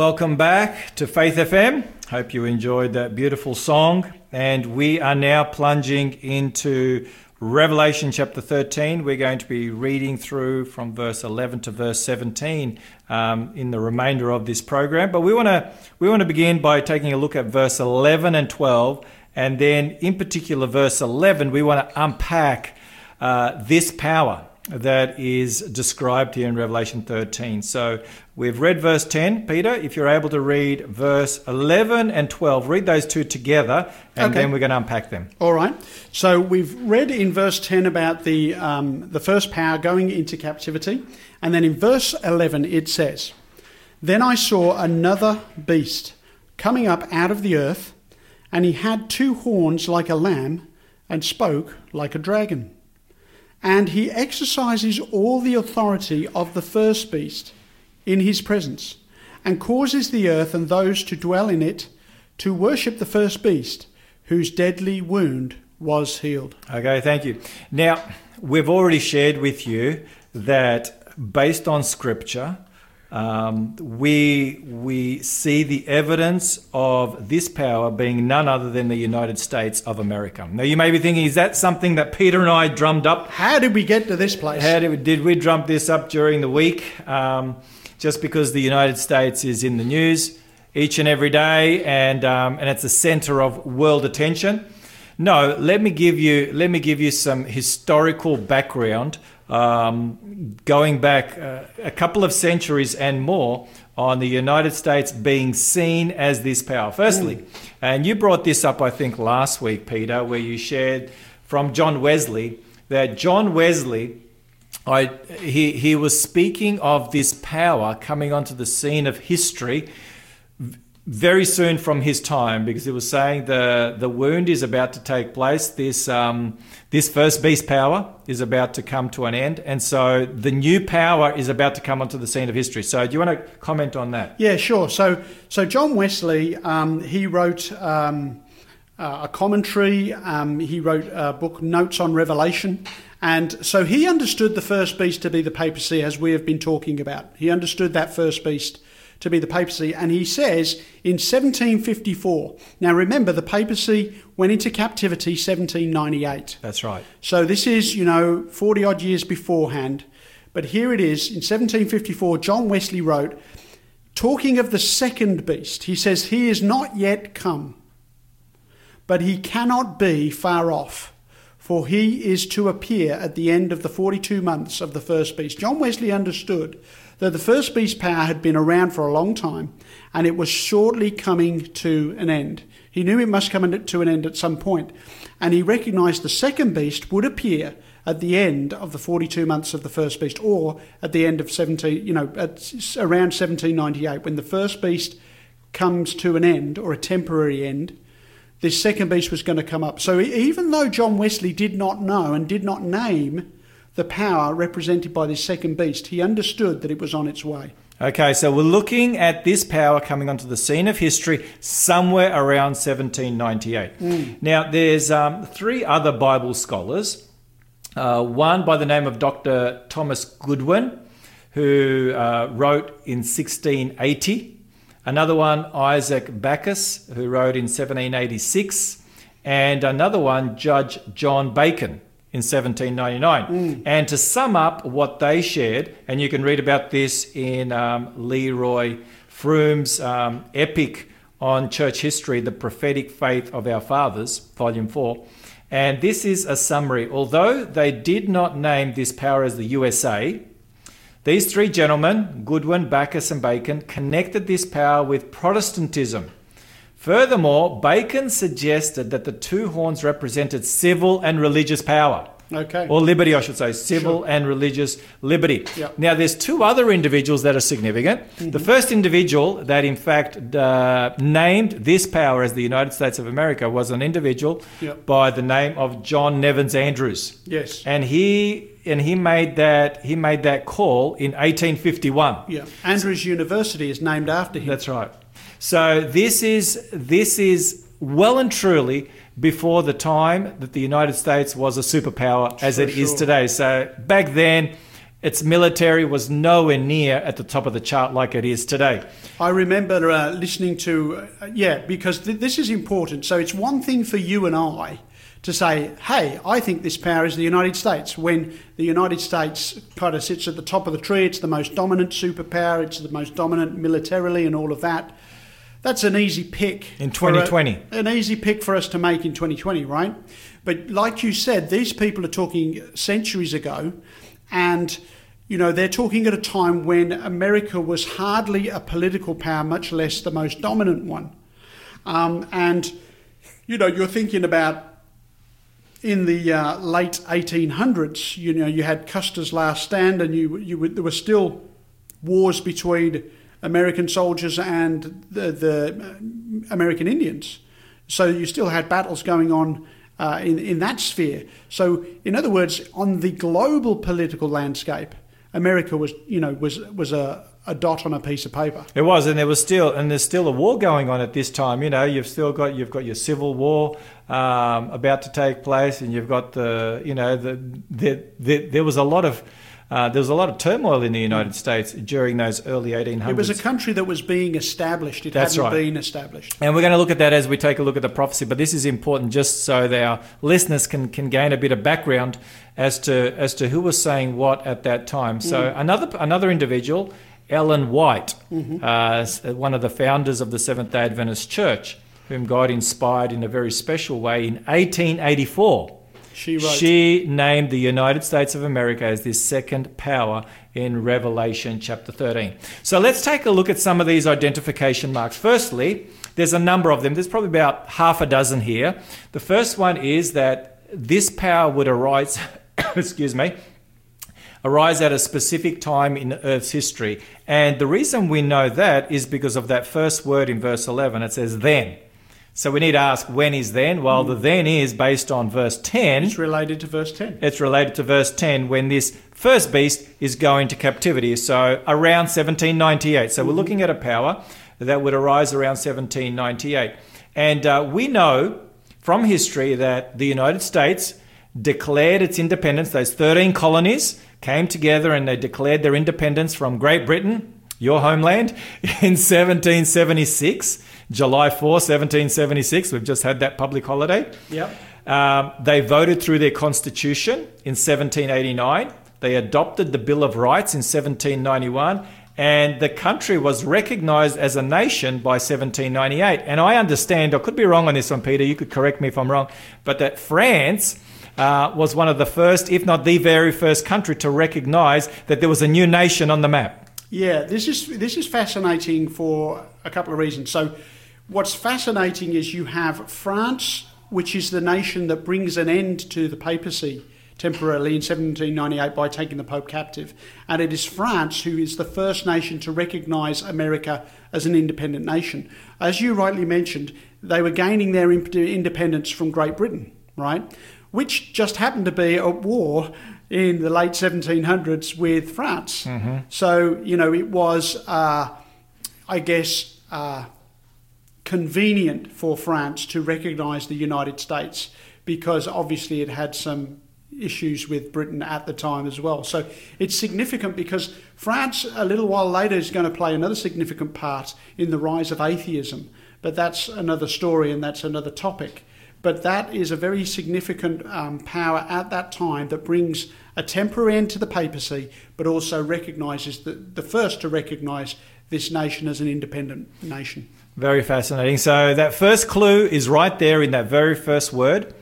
Welcome back to Faith FM. Hope you enjoyed that beautiful song. And we are now plunging into Revelation chapter 13. We're going to be reading through from verse 11 to verse 17 um, in the remainder of this program. But we want to we want to begin by taking a look at verse 11 and 12, and then in particular verse 11. We want to unpack uh, this power that is described here in Revelation 13. So we've read verse 10. Peter, if you're able to read verse 11 and 12, read those two together, and Okay. then we're going to unpack them. All right. So we've read in verse 10 about the, um, the first power going into captivity. And then in verse 11 it says, Then I saw another beast coming up out of the earth, and he had two horns like a lamb, and spoke like a dragon. And he exercises all the authority of the first beast in his presence, and causes the earth and those to dwell in it to worship the first beast, whose deadly wound was healed. Okay, thank you. Now, we've already shared with you that based on scripture, um, we, we see the evidence of this power being none other than the United States of America. Now, you may be thinking, is that something that Peter and I drummed up How did we get to this place? How did we, did we drum this up during the week? Um, just because the United States is in the news each and every day, and um, and it's the centre of world attention. No, let me give you let me give you some historical background, um, going back uh, a couple of centuries and more on the United States being seen as this power. Firstly, and you brought this up, I think, last week, Peter, where you shared from John Wesley that John Wesley I, he, he was speaking of this power coming onto the scene of history very soon from his time because he was saying the, the wound is about to take place. This, um, this first beast power is about to come to an end. And so the new power is about to come onto the scene of history. So do you want to comment on that? Yeah, sure. So, so John Wesley, um, he wrote um, uh, a commentary. Um, he wrote a book, Notes on Revelation, and so he understood the first beast to be the papacy, as we have been talking about. He understood that first beast to be the papacy, and he says in 1754. Now, remember, the papacy went into captivity 1798. That's right. So this is, you know, 40 odd years beforehand. But here it is. In 1754, John Wesley wrote, talking of the second beast, he says, He is not yet come, but he cannot be far off, for he is to appear at the end of the 42 months of the first beast. John Wesley understood that the first beast power had been around for a long time and it was shortly coming to an end. He knew it must come to an end at some point, and he recognized the second beast would appear at the end of the 42 months of the first beast, or at the end of 17, you know, at around 1798, when the first beast comes to an end, or a temporary end, this second beast was going to come up. So even though John Wesley did not know and did not name the power represented by this second beast, he understood that it was on its way. Okay, so we're looking at this power coming onto the scene of history somewhere around 1798. Now, there's um, three other Bible scholars. Uh, one by the name of Dr. Thomas Goodwin, who uh, wrote in 1680. Another one, Isaac Backus, who wrote in 1786. And another one, Judge John Bacon in 1799. And to sum up what they shared, and you can read about this in um, Leroy Froom's um, epic on church history, The Prophetic Faith of Our Fathers, Volume 4. And this is a summary. Although they did not name this power as the USA, these three gentlemen, Goodwin, Backus, and Bacon, connected this power with Protestantism. Furthermore, Bacon suggested that the two horns represented civil and religious power. Okay. Or liberty, I should say, civil and religious liberty. Yep. Now, there's two other individuals that are significant. The first individual that, in fact, uh, named this power as the United States of America was an individual Yep. by the name of John Nevins Andrews Yes. and he and he made that he made that call in 1851. Yeah. Andrews University is named after him. That's right. So this is this is well and truly before the time that the United States was a superpower as For it is sure. today. So back then, its military was nowhere near at the top of the chart like it is today. I remember uh, listening to, uh, yeah, because th- this is important. So it's one thing for you and I to say, hey, I think this power is the United States, when the United States kind of sits at the top of the tree, it's the most dominant superpower, it's the most dominant militarily, and all of that. That's an easy pick In for a- 2020. an easy pick for us to make in 2020, right? But like you said, these people are talking centuries ago, and you know they're talking at a time when America was hardly a political power, much less the most dominant one. Um, and you know, you're thinking about in the uh, late 1800s. You know, you had Custer's Last Stand, and you you would, there were still wars between American soldiers and the, the uh, American Indians. So you still had battles going on uh, in in that sphere. So in other words, on the global political landscape, America was you know was was a, a dot on a piece of paper. It was, and there was still, and there's still a war going on at this time. You know, you've still got you've got your civil war um, about to take place, and you've got the, you know, the, the, the there was a lot of uh, there was a lot of turmoil in the United States during those early 1800s. It was a country that was being established. It That's hadn't right. been established. And we're going to look at that as we take a look at the prophecy. But this is important just so that our listeners can, can gain a bit of background as to as to who was saying what at that time. So another another individual, Ellen White, uh, one of the founders of the Seventh Day Adventist Church, whom God inspired in a very special way in 1884. She wrote. She named the United States of America as this second power in Revelation chapter 13. So let's take a look at some of these identification marks. Firstly, there's a number of them. There's probably about half a dozen here. The first one is that this power would arise, excuse me, arise at a specific time in Earth's history. And the reason we know that is because of that first word in verse 11. It says then. So we need to ask when is then? Well, the then is based on verse 10. It's related to verse 10. It's related to verse 10 when this first beast is going to captivity. So around 1798. So we're looking at a power that would arise around 1798. And uh, we know from history that the United States declared its independence. Those 13 colonies came together and they declared their independence from Great Britain, your homeland, in 1776. July 4, 1776. We've just had that public holiday. Yep. Um, they voted through their constitution in 1789. They adopted the Bill of Rights in 1791. And the country was recognized as a nation by 1798. And I understand, I could be wrong on this one, Peter, you could correct me if I'm wrong, but that France uh, was one of the first, if not the very first country to recognize that there was a new nation on the map. Yeah, this is this is fascinating for a couple of reasons. So, what's fascinating is you have France, which is the nation that brings an end to the papacy temporarily in 1798 by taking the Pope captive, and it is France who is the first nation to recognise America as an independent nation. As you rightly mentioned, they were gaining their independence from Great Britain, right? Which just happened to be at war in the late 1700s with France. So, you know, it was, uh, I guess, uh, convenient for France to recognise the United States because obviously it had some issues with Britain at the time as well. So it's significant because France, a little while later, is going to play another significant part in the rise of atheism. But that's another story and that's another topic. But that is a very significant um, power at that time that brings a temporary end to the papacy, but also recognises the, the first to recognise this nation as an independent nation. Very fascinating. So that first clue is right there in that very first word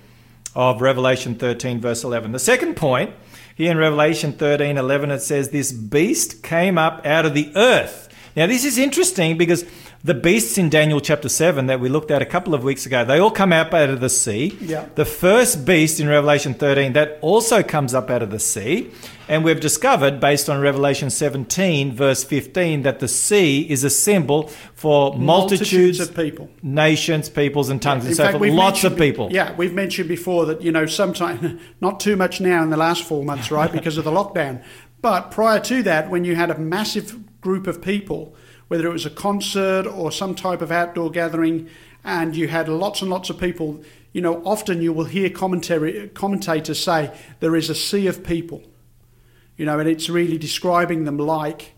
of Revelation 13, verse 11. The second point, here in Revelation 13, 11, it says, This beast came up out of the earth. Now, this is interesting because the beasts in Daniel chapter 7 that we looked at a couple of weeks ago, they all come up out of the sea. Yeah. The first beast in Revelation 13, that also comes up out of the sea. And we've discovered, based on Revelation 17, verse 15, that the sea is a symbol for multitudes, of people. nations, peoples, and tongues, In and so fact, forth. Lots of people. Yeah, we've mentioned before that, you know, sometimes, not too much now in the last four months, right, because of the lockdown. But prior to that, when you had a massive group of people, whether it was a concert or some type of outdoor gathering, and you had lots and lots of people, you know, often you will hear commentary, commentators say there is a sea of people. You know, and it's really describing them like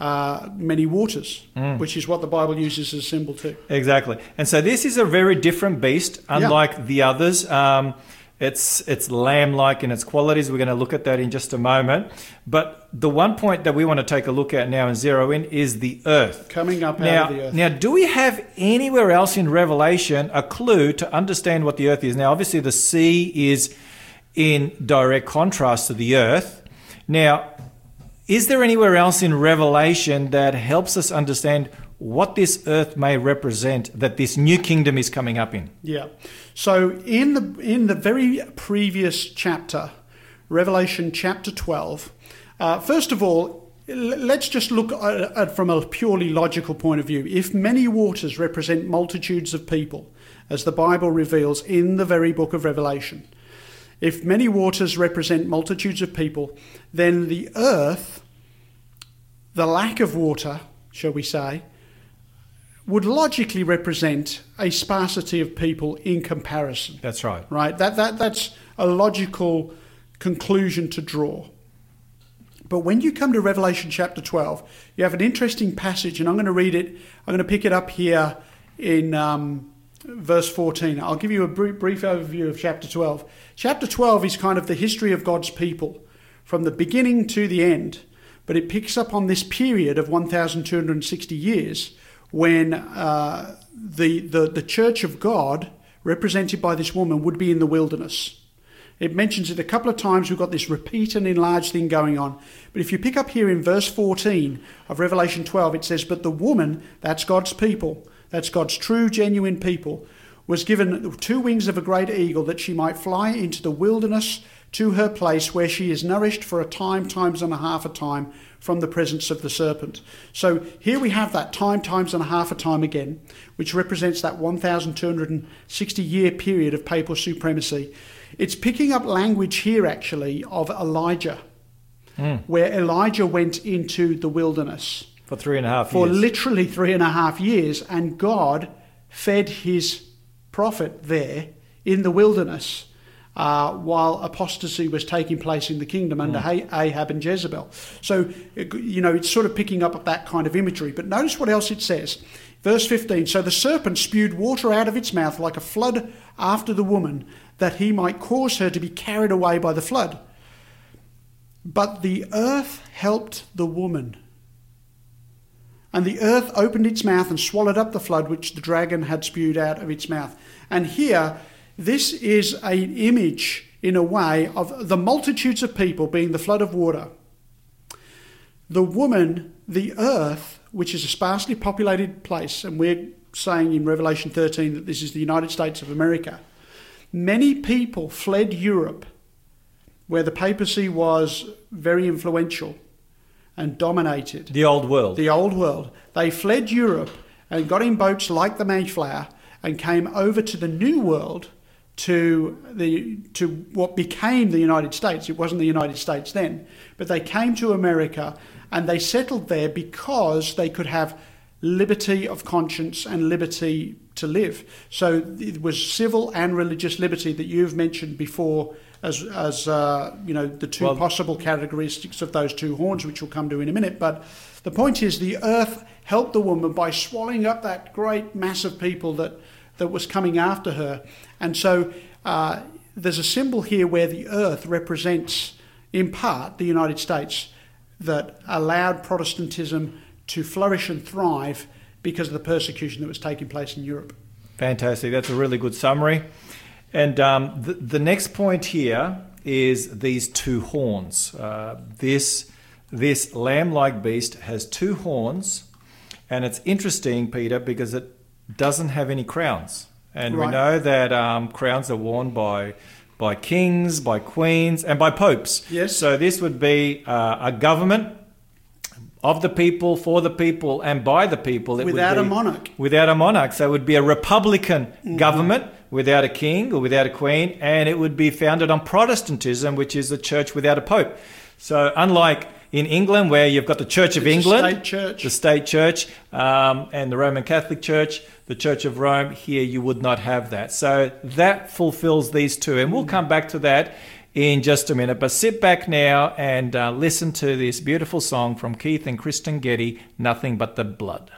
uh, many waters, which is what the Bible uses as a symbol too. Exactly. And so this is a very different beast, unlike the others. Um, it's it's lamb-like in its qualities. We're going to look at that in just a moment. But the one point that we want to take a look at now and zero in is the earth. Coming up out Now, of the earth. now, do we have anywhere else in Revelation a clue to understand what the earth is? Now, obviously, the sea is in direct contrast to the earth. Now, is there anywhere else in Revelation that helps us understand what this earth may represent that this new kingdom is coming up in? Yeah. So in the in the very previous chapter, Revelation chapter twelve. Uh, first of all, let's just look at, at from a purely logical point of view. If many waters represent multitudes of people, as the Bible reveals in the very book of Revelation, if many waters represent multitudes of people, then the earth, the lack of water, shall we say, would logically represent a sparsity of people in comparison, That's right. right? That, that, that's a logical conclusion to draw. But when you come to Revelation chapter 12, you have an interesting passage, and I'm going to read it. I'm going to pick it up here in um, verse 14. I'll give you a brief, brief overview of chapter 12. Chapter 12 is kind of the history of God's people from the beginning to the end, but it picks up on this period of 1,260 years when uh, the, the, the church of God, represented by this woman, would be in the wilderness. It mentions it a couple of times. We've got this repeat and enlarge thing going on. But if you pick up here in verse 14 of Revelation 12, it says, But the woman, that's God's people, that's God's true, genuine people, was given two wings of a great eagle that she might fly into the wilderness to her place where she is nourished for a time, times and a half a time from the presence of the serpent. So here we have that time, times and a half a time again, which represents that 1,260 year period of papal supremacy. It's picking up language here actually of Elijah, hmm. where Elijah went into the wilderness For three and a half for years. literally three and a half years, and God fed his prophet there in the wilderness uh, while apostasy was taking place in the kingdom under. Ha- Ahab and Jezebel. So, you know, it's sort of picking up that kind of imagery. But notice what else it says. Verse 15 So the serpent spewed water out of its mouth like a flood after the woman, that he might cause her to be carried away by the flood. But the earth helped the woman. And the earth opened its mouth and swallowed up the flood which the dragon had spewed out of its mouth. And here, this is an image, in a way, of the multitudes of people being the flood of water. The woman, the earth, which is a sparsely populated place, and we're saying in Revelation 13 that this is the United States of America. Many people fled Europe, where the papacy was very influential and dominated the old world. the old world. They fled Europe and got in boats like the Mayflower and came over to the New World to the to what became the United States. It wasn't the United States then, but they came to America and they settled there because they could have liberty of conscience and liberty to live. So it was civil and religious liberty that you've mentioned before as as uh, you know the two Well- possible characteristics of those two horns, which we'll come to in a minute. But the point is, the earth helped the woman by swallowing up that great mass of people that that was coming after her, and so uh, there's a symbol here where the earth represents, in part, the United States that allowed Protestantism to flourish and thrive because of the persecution that was taking place in Europe. Fantastic. That's a really good summary. And um, the, the next point here is these two horns. Uh, this this lamb-like beast has two horns, and it's interesting, Peter, because it doesn't have any crowns. And we know that um, crowns are worn by by kings, by queens, and by popes. Yes. So this would be uh, a government of the people, for the people, and by the people. It would Without a monarch. Without a monarch. So it would be a Republican Mm-hmm. government without a king or without a queen, and it would be founded on Protestantism, which is a church without a pope. So unlike in England, where you've got the Church of It's England, state church. the state church, um, and the Roman Catholic Church, the Church of Rome, here you would not have that. So that fulfills these two, and we'll come back to that in just a minute. But sit back now and uh, listen to this beautiful song from Keith and Kristyn Getty, Nothing But the Blood.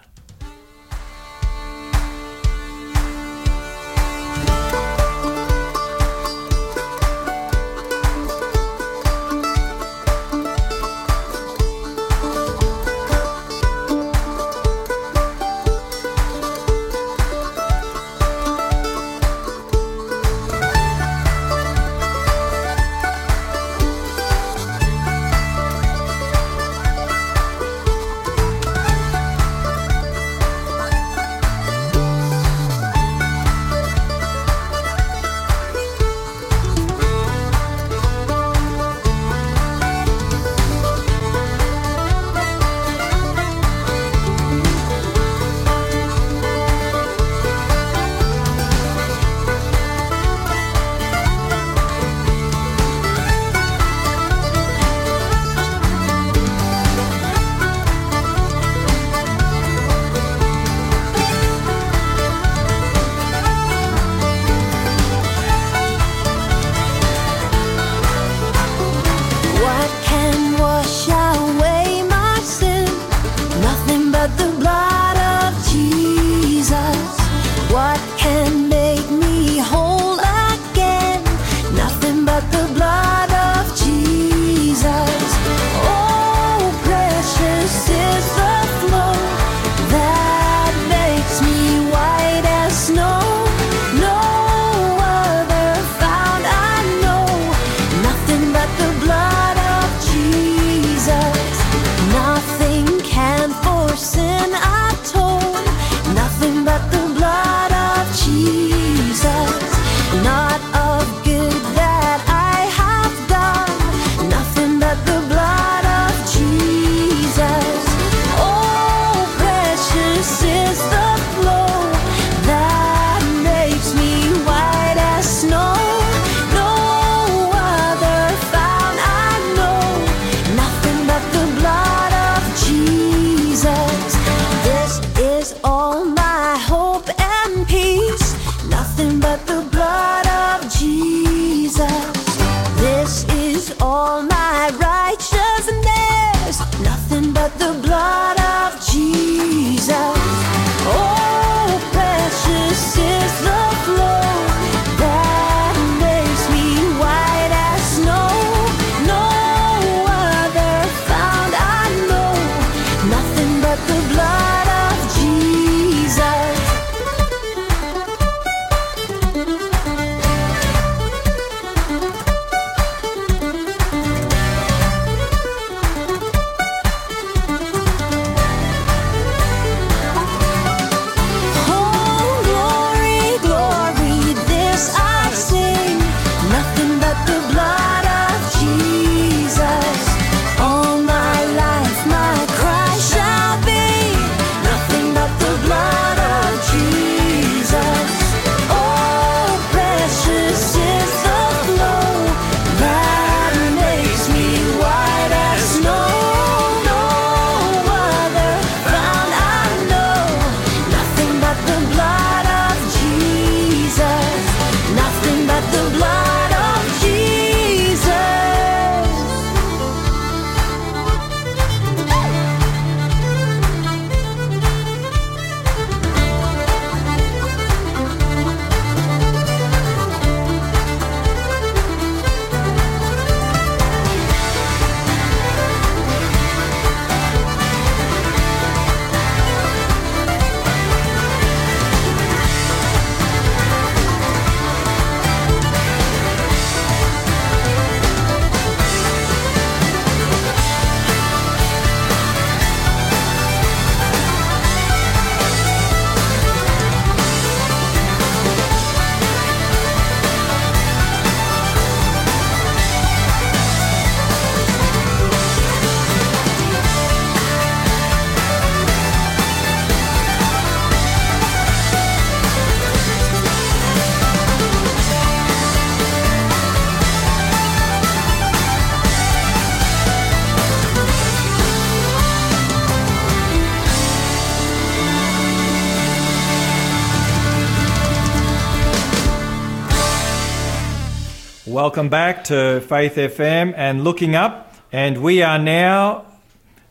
Welcome back to Faith FM and Looking Up. And we are now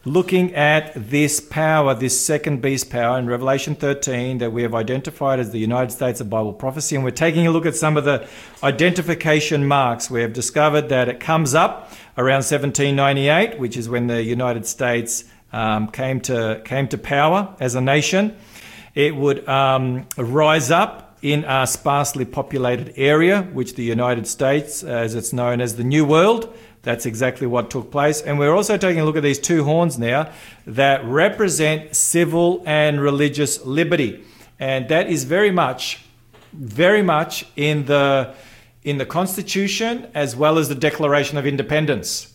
looking at this power, this second beast power in Revelation 13 that we have identified as the United States of Bible prophecy. And we're taking a look at some of the identification marks. We have discovered that it comes up around 1798, which is when the United States um, came, to, came to power as a nation. It would um, rise up in a sparsely populated area, which the United States, as it's known as the New World, that's exactly what took place. And we're also taking a look at these two horns now that represent civil and religious liberty. And that is very much, very much in the, in the Constitution as well as the Declaration of Independence,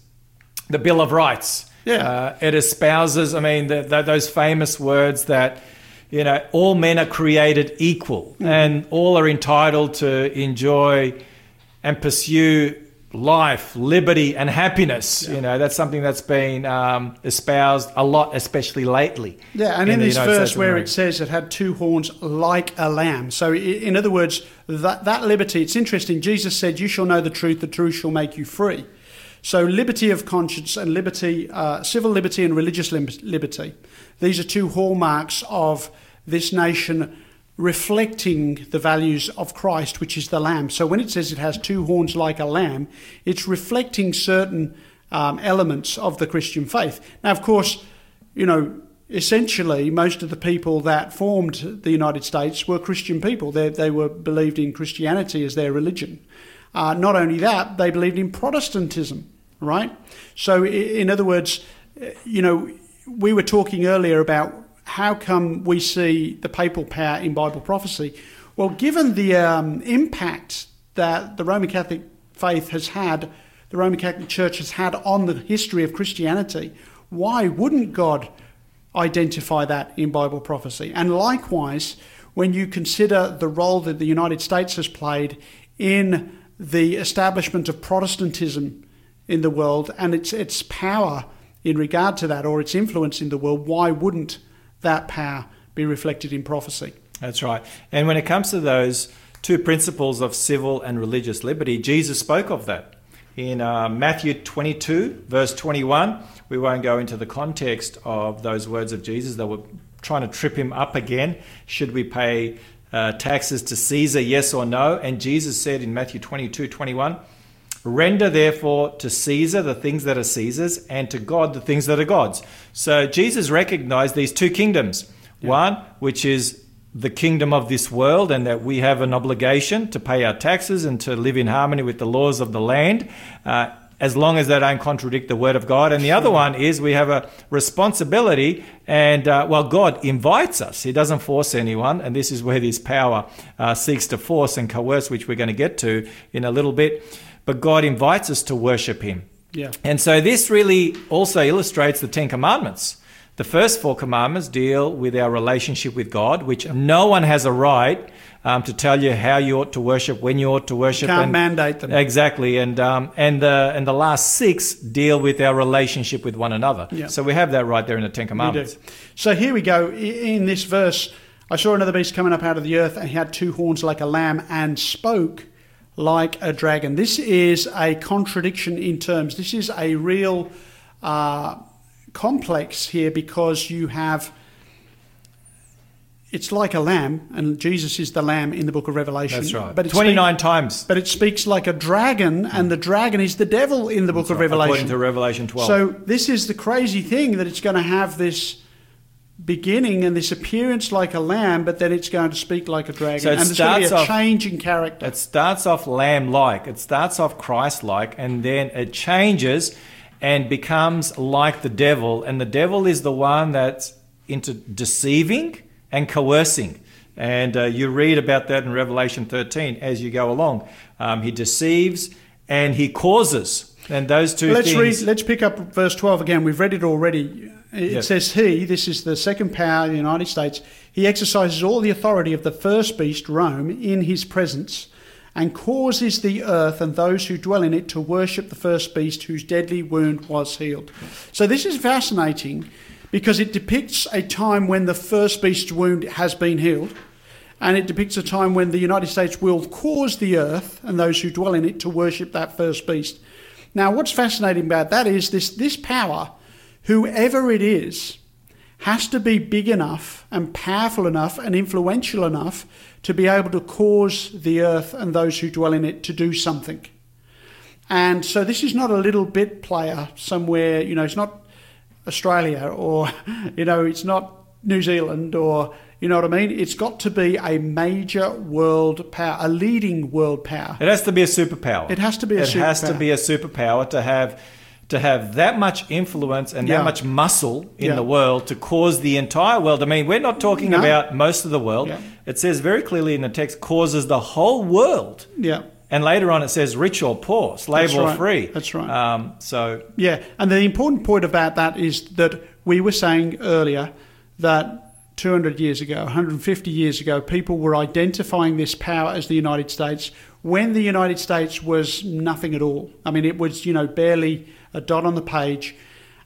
the Bill of Rights. Yeah. Uh, it espouses, I mean, the, the, those famous words that you know, all men are created equal and all are entitled to enjoy and pursue life, liberty, and happiness. You know, that's something that's been um, espoused a lot, especially lately. Yeah, and in, the this verse States where it says it had two horns like a lamb. So, in other words, that, that liberty, it's interesting. Jesus said, You shall know the truth, the truth shall make you free. So, liberty of conscience and liberty, uh, civil liberty and religious liberty, these are two hallmarks of this nation reflecting the values of Christ, which is the lamb. So, when it says it has two horns like a lamb, it's reflecting certain um, elements of the Christian faith. Now, of course, you know, essentially, most of the people that formed the United States were Christian people. They, they were believed in Christianity as their religion. Uh, not only that, they believed in Protestantism, right? So, in other words, uh, you know, we were talking earlier about how come we see the papal power in Bible prophecy. Well, given the um, impact that the Roman Catholic faith has had, the Roman Catholic Church has had on the history of Christianity, why wouldn't God identify that in Bible prophecy? And likewise, when you consider the role that the United States has played in the establishment of Protestantism in the world and its, its power in regard to that or its influence in the world, why wouldn't that power be reflected in prophecy? That's right. And when it comes to those two principles of civil and religious liberty, Jesus spoke of that. In uh, Matthew 22, verse 21, we won't go into the context of those words of Jesus. They were trying to trip him up again. Should we pay uh, taxes to Caesar, yes or no? And Jesus said in Matthew 22, 21, Render therefore to Caesar the things that are Caesar's, and to God the things that are God's. So Jesus recognized these two kingdoms. One, which is the kingdom of this world, and that we have an obligation to pay our taxes and to live in harmony with the laws of the land, uh, as long as they don't contradict the word of God. And the other one is we have a responsibility, and uh, well, God invites us, He doesn't force anyone, and this is where this power uh, seeks to force and coerce, which we're going to get to in a little bit. But God invites us to worship Him. Yeah. And so this really also illustrates the Ten Commandments. The first four commandments deal with our relationship with God, which no one has a right um, to tell you how you ought to worship, when you ought to worship. Can't and- mandate them. Exactly, and um, and the and the last six deal with our relationship with one another. Yeah. So we have that right there in the Ten. Commandments. So here we go. In this verse, I saw another beast coming up out of the earth, and he had two horns like a lamb and spoke like a dragon. This is a contradiction in terms. This is a real uh, complex here because you have. It's like a lamb, and Jesus is the lamb in the book of Revelation. That's right. But it Twenty speak- times. but it speaks like a dragon, and the dragon is the devil in the book of Revelation. According to Revelation twelve. So this is the crazy thing that it's going to have this beginning and this appearance like a lamb, but then it's going to speak like a dragon, So it and there's going to be a off- change in character. It starts off lamb like, it starts off Christ like, and then it changes and becomes like the devil. And the devil is the one that's into deceiving and coercing. And uh, you read about that in Revelation 13 as you go along. Um, he deceives and he causes. And those 2 let's things. read. Let's pick up verse twelve again. We've read it already. It Yes. says, "He, this is the second power in the United States. He exercises all the authority of the first beast, Rome, in his presence." And causes the earth and those who dwell in it to worship the first beast whose deadly wound was healed. So, this is fascinating because it depicts a time when the first beast's wound has been healed. and it depicts a time when the United States will cause the earth and those who dwell in it to worship that first beast. Now, what's fascinating about that is this, this power, whoever it is, has to be big enough and powerful enough and influential enough to be able to cause the earth and those who dwell in it to do something. And so this is not a little bit player somewhere, you know, it's not Australia or, you know, it's not New Zealand or, you know what I mean? It's got to be a major world power, a leading world power. It has to be a superpower. It has to be a It has to be a superpower to have to have that much influence and Yeah. that much muscle in Yeah. the world to cause the entire world. I mean, we're not talking No. about most of the world. Yeah. It says very clearly in the text causes the whole world. Yeah. And later on, it says rich or poor, slave That's or right. free. That's right. Um, so Yeah, and the important point about that is that we were saying earlier that 200 years ago, 150 years ago, people were identifying this power as the United States when the United States was nothing at all. I mean, it was, you know, barely a dot on the page.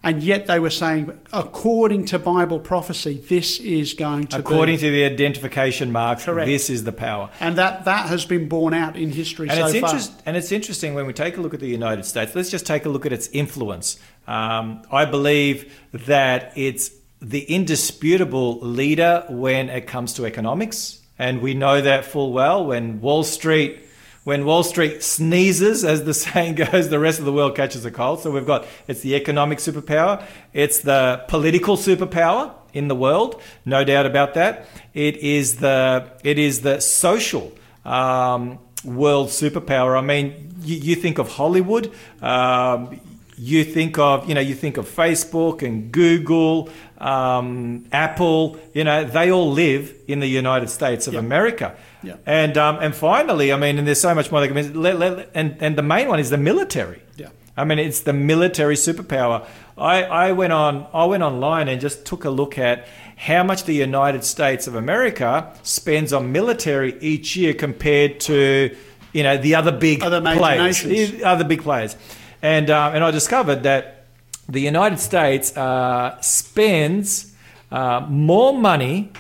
And yet they were saying, according to Bible prophecy, this is going to according be. to the identification marks, Correct. this is the power. and that, that has been borne out in history And so it's far. interest, and it's interesting when we take a look at the United States. Let's just take a look at its influence. Um, I believe that it's the indisputable leader when it comes to economics, and we know that full well. When Wall Street, when Wall Street sneezes, as the saying goes, the rest of the world catches a cold. So we've got it's the economic superpower, it's the political superpower in the world, no doubt about that. It is the it is the social um, world superpower. I mean, you, you think of Hollywood, um, you think of you know you think of Facebook and Google, um, Apple. You know they all live in the United States of Yeah. America. Yeah. And um, and finally, I mean, and there's so much more. They can, let, and and the main one is the military. Yeah. I mean, it's the military superpower. I, I went on I went online and just took a look at how much the United States of America spends on military each year compared to you know the other big Other major players, nations. other big players, and um, and I discovered that the United States uh, spends uh, more money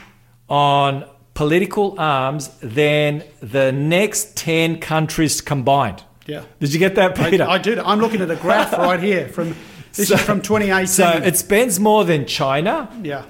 on political arms than the next ten countries combined. Yeah. Did you get that, Peter? I did. I'm looking at a graph right here from this is from 2018. So it spends more than China. yeah.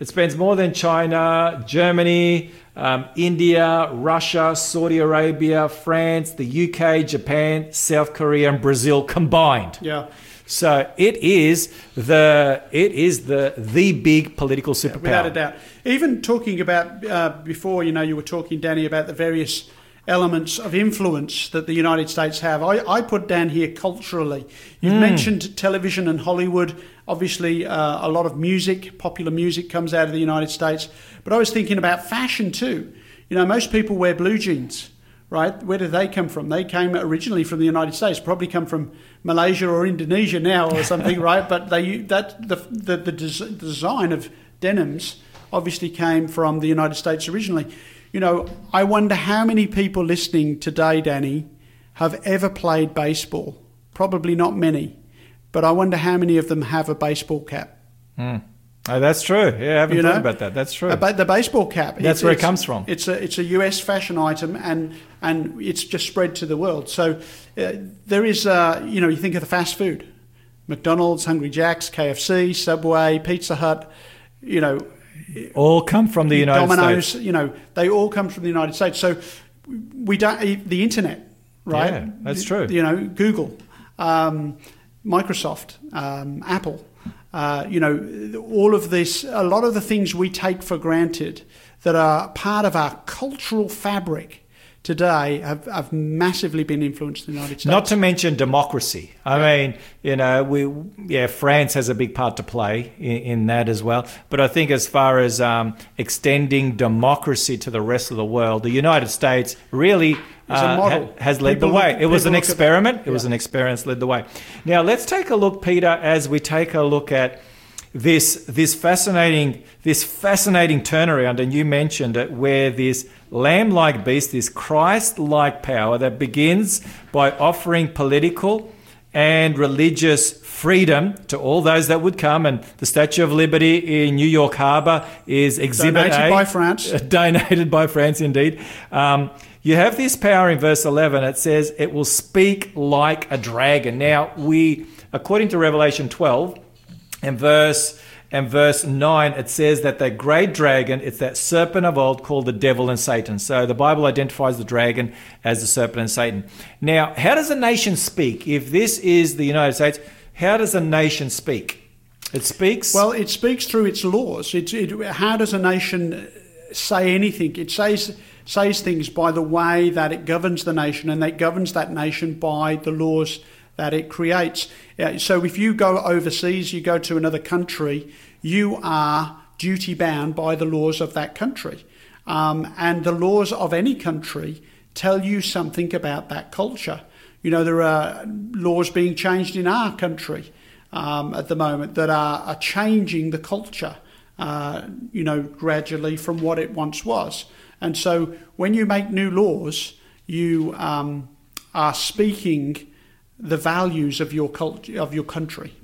It spends more than China, Germany, um, India, Russia, Saudi Arabia, France, the UK, Japan, South Korea, and Brazil combined. Yeah. So it is the it is the the big political superpower. Without a doubt. Even talking about uh, before, you know, you were talking, Danny, about the various elements of influence that the United States have. I, I put down here culturally. You've mentioned television and Hollywood. Obviously, uh, a lot of music, popular music, comes out of the United States. But I was thinking about fashion too. You know, most people wear blue jeans. Right, where did they come from? They came originally from the United States. Probably come from Malaysia or Indonesia now or something, right? But they that the the, the des- design of denims obviously came from the United States originally. You know, I wonder how many people listening today, Danny, have ever played baseball. Probably not many, but I wonder how many of them have a baseball cap. Hmm. Oh, that's true. Yeah, I haven't You thought know? about that. That's true. Uh, but the baseball cap. That's where it comes from. It's a it's a US fashion item, and and it's just spread to the world. So uh, there is, uh, you know, you think of the fast food, McDonald's, Hungry Jack's, KFC, Subway, Pizza Hut, you know, All come from the United Domino's. States. You know, they all come from the United States. So we don't the internet, right? Yeah, that's true. You know, Google, um, Microsoft, um, Apple. Uh, you know, all of this. A lot of the things we take for granted that are part of our cultural fabric today have, have massively been influenced in the United States. Not to mention democracy. I mean, you know, we yeah, France has a big part to play in, in that as well. But I think as far as um, extending democracy to the rest of the world, the United States really uh, ha- has led People the way. look- it was an look at- experiment. It was an experience led the way. Now let's take a look, Peter, as we take a look at this this fascinating this fascinating turnaround, and you mentioned it, where this lamb-like beast, this Christ-like power that begins by offering political and religious freedom to all those that would come. And the Statue of Liberty in New York Harbour is Exhibit Donated A. by France. Donated by France, indeed. Um, you have this power in verse 11. It says, It will speak like a dragon. Now, we, according to Revelation 12, and verse and verse 9 it says that the great dragon it's that serpent of old called the devil and satan so the bible identifies the dragon as the serpent and satan now how does a nation speak if this is the united states how does a nation speak it speaks Well, it speaks through its laws. It, how does a nation say anything? It says says things by the way that it governs the nation, and it governs that nation by the laws that it creates. Uh, So, if you go overseas, you go to another country, you are duty bound by the laws of that country, um, and the laws of any country tell you something about that culture. You know, there are laws being changed in our country um, at the moment that are, are changing the culture, uh, you know, gradually from what it once was. And so when you make new laws, you um, are speaking the values of your culture, of your country.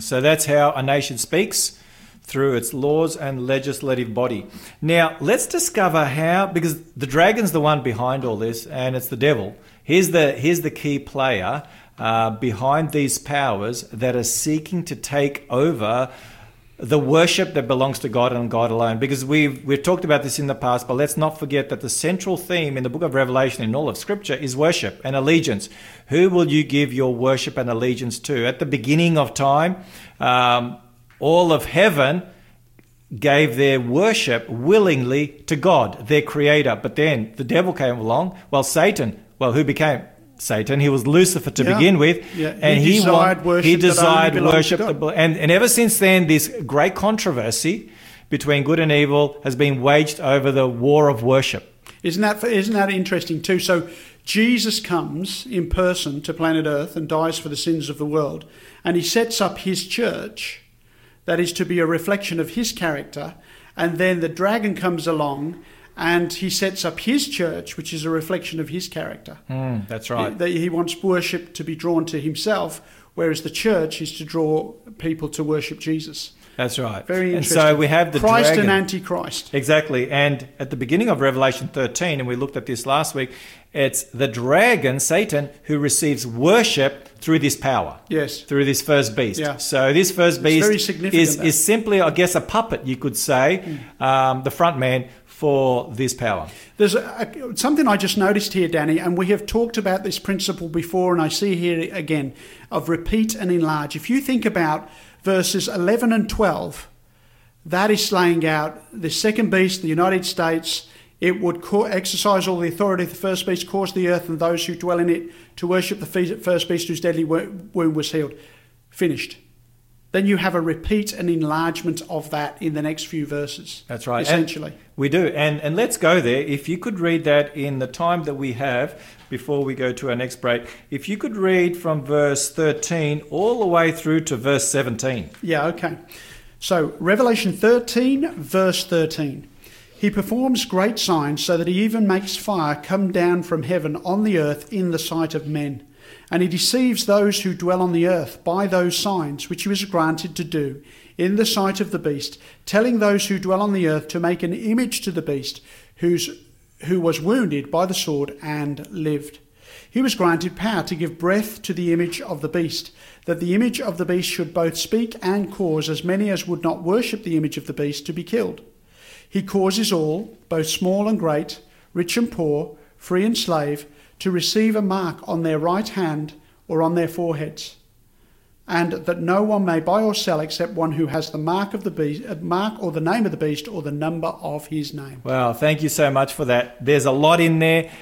So that's how a nation speaks through its laws and legislative body. Now, let's discover how because the dragon's the one behind all this and it's the devil. Here's the here's the key player uh, behind these powers that are seeking to take over the worship that belongs to God and God alone. Because we've we've talked about this in the past, but let's not forget that the central theme in the book of Revelation in all of Scripture is worship and allegiance. Who will you give your worship and allegiance to? At the beginning of time, um, all of heaven gave their worship willingly to God, their creator. But then the devil came along. Well, Satan, well, who became Satan? He was Lucifer to Yeah. begin with. Yeah, And he he, desired worship he desired worship. And, and ever since then, this great controversy between good and evil has been waged over the war of worship. Isn't that isn't that interesting too? So Jesus comes in person to planet Earth and dies for the sins of the world, and he sets up his church that is to be a reflection of his character, and then the dragon comes along and he sets up his church which is a reflection of his character. Mm, that's right. That he wants worship to be drawn to himself, whereas the church is to draw people to worship Jesus. That's right. Very interesting. and so we have the Christ dragon. and Antichrist. Exactly. And at the beginning of Revelation 13, and we looked at this last week, it's the dragon, Satan, who receives worship through this power. Yes. Through this first beast. Yeah. So this first beast is, that. Is simply, I guess, a puppet, you could say, um, the front man for this power. There's a, something I just noticed here, Danny, and we have talked about this principle before, and I see here again of repeat and enlarge. If you think about verses 11 and 12, that is laying out the second beast, the United States. It would co- exercise all the authority of the first beast, cause the earth and those who dwell in it to worship the first beast whose deadly wound was healed. Finished. Then you have a repeat and enlargement of that in the next few verses. That's right. And Essentially. we do. And, and let's go there. If you could read that in the time that we have before we go to our next break, if you could read from verse 13 all the way through to verse 17. Yeah, okay. So, Revelation 13, verse 13. He performs great signs so that he even makes fire come down from heaven on the earth in the sight of men. And he deceives those who dwell on the earth by those signs which he was granted to do in the sight of the beast, telling those who dwell on the earth to make an image to the beast whose, who was wounded by the sword and lived. He was granted power to give breath to the image of the beast, that the image of the beast should both speak and cause as many as would not worship the image of the beast to be killed. He causes all, both small and great, rich and poor, free and slave, to receive a mark on their right hand or on their foreheads, and that no one may buy or sell except one who has the mark of the beast, uh, mark or the name of the beast or the number of his name. Well, thank you so much for that. There's a lot in there.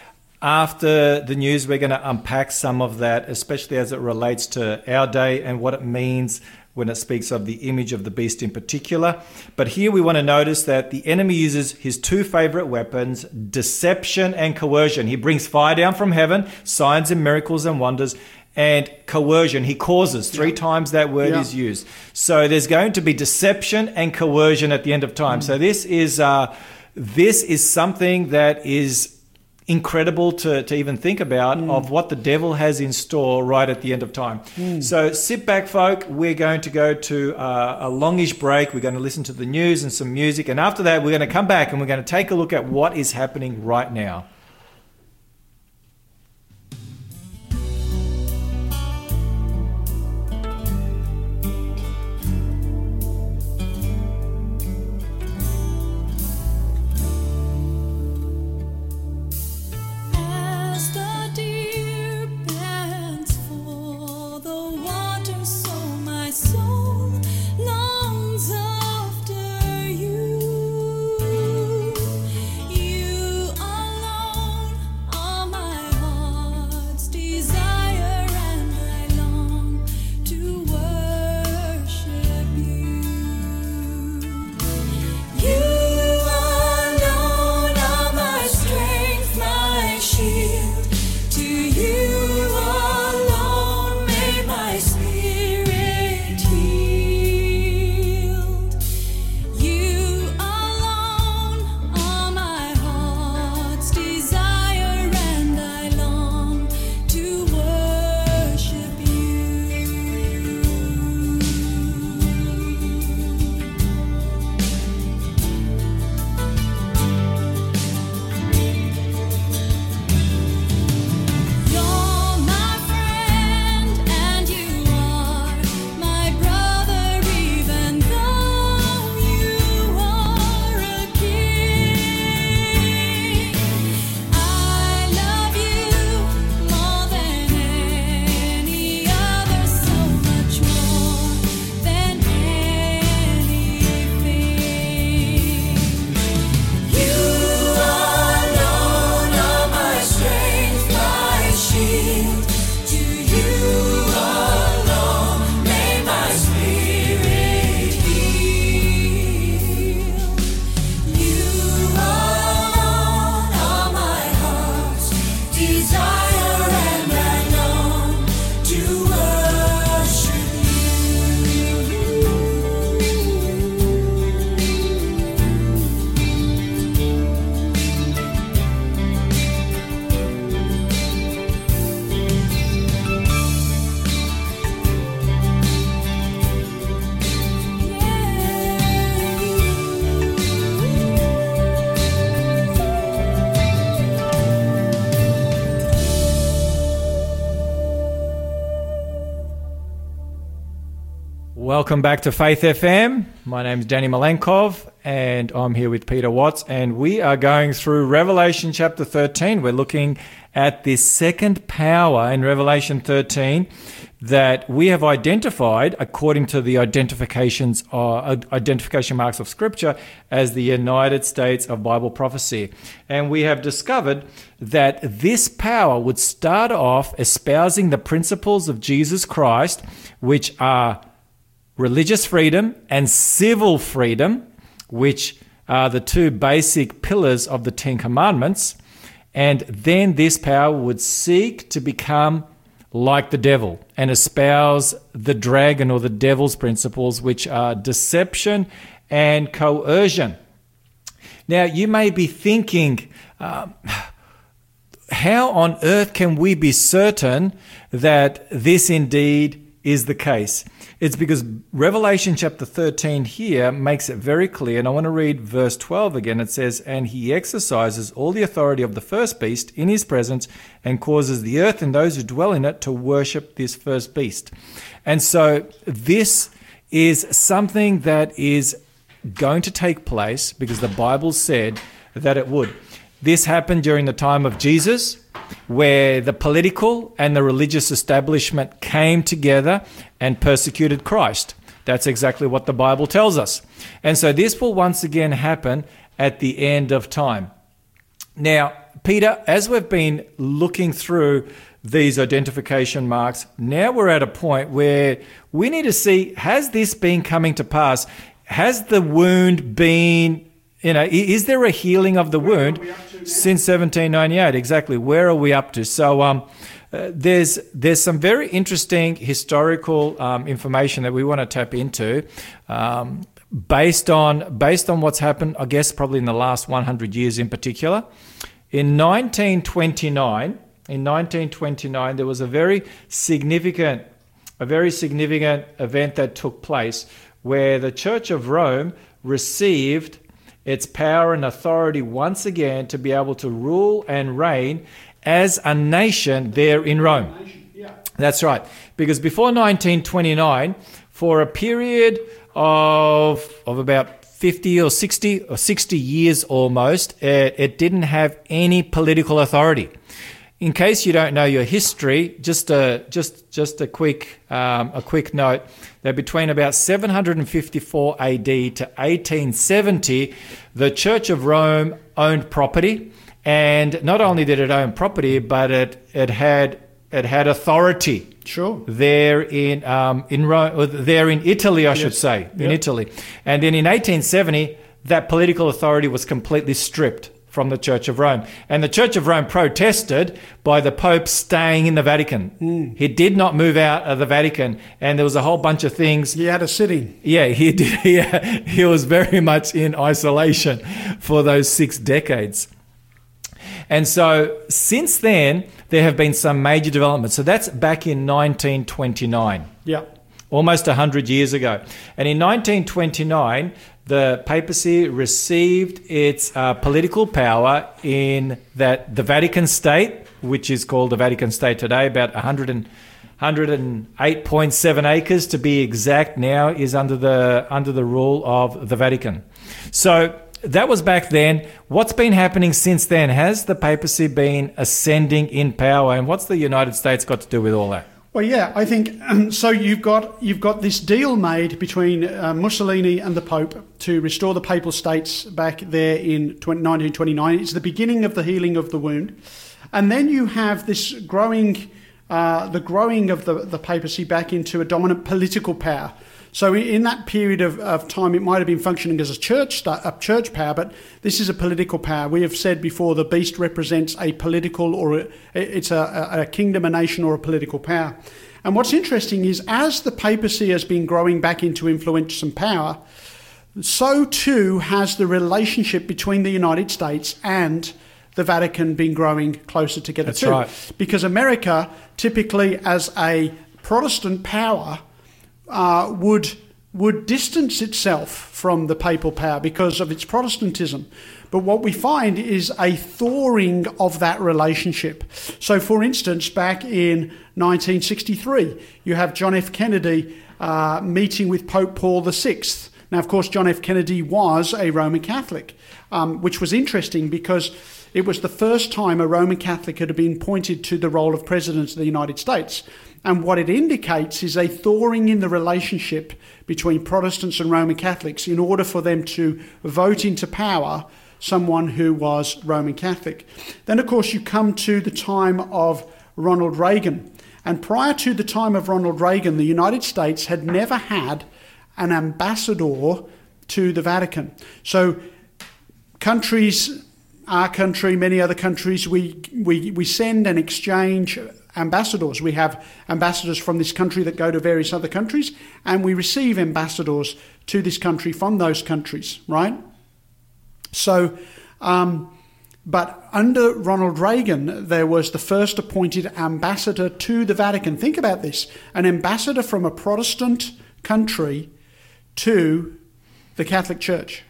After the news, we're going to unpack some of that, especially as it relates to our day and what it means when it speaks of the image of the beast in particular. But here we want to notice that the enemy uses his two favorite weapons deception and coercion. He brings fire down from heaven, signs and miracles and wonders. And coercion, he causes. Three times that word Yeah. is used. So there's going to be deception and coercion at the end of time. So this is uh, this is something that is incredible to, to even think about of what the devil has in store right at the end of time. So sit back, folk. We're going to go to uh, a longish break. We're going to listen to the news and some music. And after that, we're going to come back and we're going to take a look at what is happening right now. Welcome back to Faith FM. My name is Danny Malenkov, and I'm here with Peter Watts, and we are going through Revelation chapter 13. We're looking at this second power in Revelation 13 that we have identified according to the identifications uh, identification marks of Scripture as the United States of Bible prophecy, and we have discovered that this power would start off espousing the principles of Jesus Christ, which are religious freedom and civil freedom, which are the two basic pillars of the Ten Commandments. And then this power would seek to become like the devil and espouse the dragon or the devil's principles, which are deception and coercion. Now, you may be thinking, um, how on earth can we be certain that this indeed is the case? It's because Revelation chapter 13 here makes it very clear. And I want to read verse 12 again. It says, And he exercises all the authority of the first beast in his presence and causes the earth and those who dwell in it to worship this first beast. And so this is something that is going to take place because the Bible said that it would. This happened during the time of Jesus, where the political and the religious establishment came together and persecuted Christ. That's exactly what the Bible tells us. And so this will once again happen at the end of time. Now, Peter, as we've been looking through these identification marks, now we're at a point where we need to see has this been coming to pass? Has the wound been, you know, is there a healing of the wound since 1798? Exactly. Where are we up to? So, um, uh, there's there's some very interesting historical um, information that we want to tap into, um, based on based on what's happened. I guess probably in the last 100 years in particular, In 1929, in 1929, there was a very significant, a very significant event that took place where the Church of Rome received its power and authority once again to be able to rule and reign as a nation there in Rome. That's right. Because before 1929, for a period of, of about 50 or 60 or 60 years almost, it, it didn't have any political authority. In case you don't know your history, just a just just a quick um, a quick note that between about 754 AD to 1870, the Church of Rome owned property, and not only did it own property, but it it had it had authority Sure. there in um, in Rome, or there in Italy, I should Yes. say, in Yep. Italy. And then in 1870, that political authority was completely stripped from the Church of Rome, and the Church of Rome protested by the Pope staying in the Vatican. Hmm. He did not move out of the Vatican, and there was a whole bunch of things. He had a sit-in. Yeah, he did. Yeah, he was very much in isolation for those six decades. And so since then, there have been some major developments. So that's back in 1929, Yeah. almost 100 years ago. And in 1929, the papacy received its uh, political power in that the Vatican State, which is called the Vatican State today, about 100 and, 108.7 acres to be exact now is under the under the rule of the Vatican. So that was back then. What's been happening since then? Has the papacy been ascending in power, and what's the United States got to do with all that? Well, yeah, I think um, so. You've got you've got this deal made between uh, Mussolini and the Pope to restore the Papal States back there in 20, 1929. It's the beginning of the healing of the wound, and then you have this growing, uh, the growing of the the papacy back into a dominant political power. So in that period of, of time, it might have been functioning as a church a church power, but this is a political power. We have said before the beast represents a political or a, it's a, a kingdom, a nation, or a political power. And what's interesting is as the papacy has been growing back into influence and power, so too has the relationship between the United States and the Vatican been growing closer together That's too. right. Because America, typically as a Protestant power, uh, would would distance itself from the papal power because of its Protestantism. But what we find is a thawing of that relationship. So, for instance, back in 1963, you have John F. Kennedy uh, meeting with Pope Paul VI. Now, of course, John F. Kennedy was a Roman Catholic, um, which was interesting because it was the first time a Roman Catholic had been appointed to the role of President of the United States. And what it indicates is a thawing in the relationship between Protestants and Roman Catholics in order for them to vote into power someone who was Roman Catholic. Then, of course, you come to the time of Ronald Reagan. And prior to the time of Ronald Reagan, the United States had never had an ambassador to the Vatican. So countries, our country, many other countries, we, we, we send and exchange ambassadors. We have ambassadors from this country that go to various other countries, and we receive ambassadors to this country from those countries, right? So, um, but under Ronald Reagan, there was the first appointed ambassador to the Vatican. Think about this an ambassador from a Protestant country to the Catholic Church.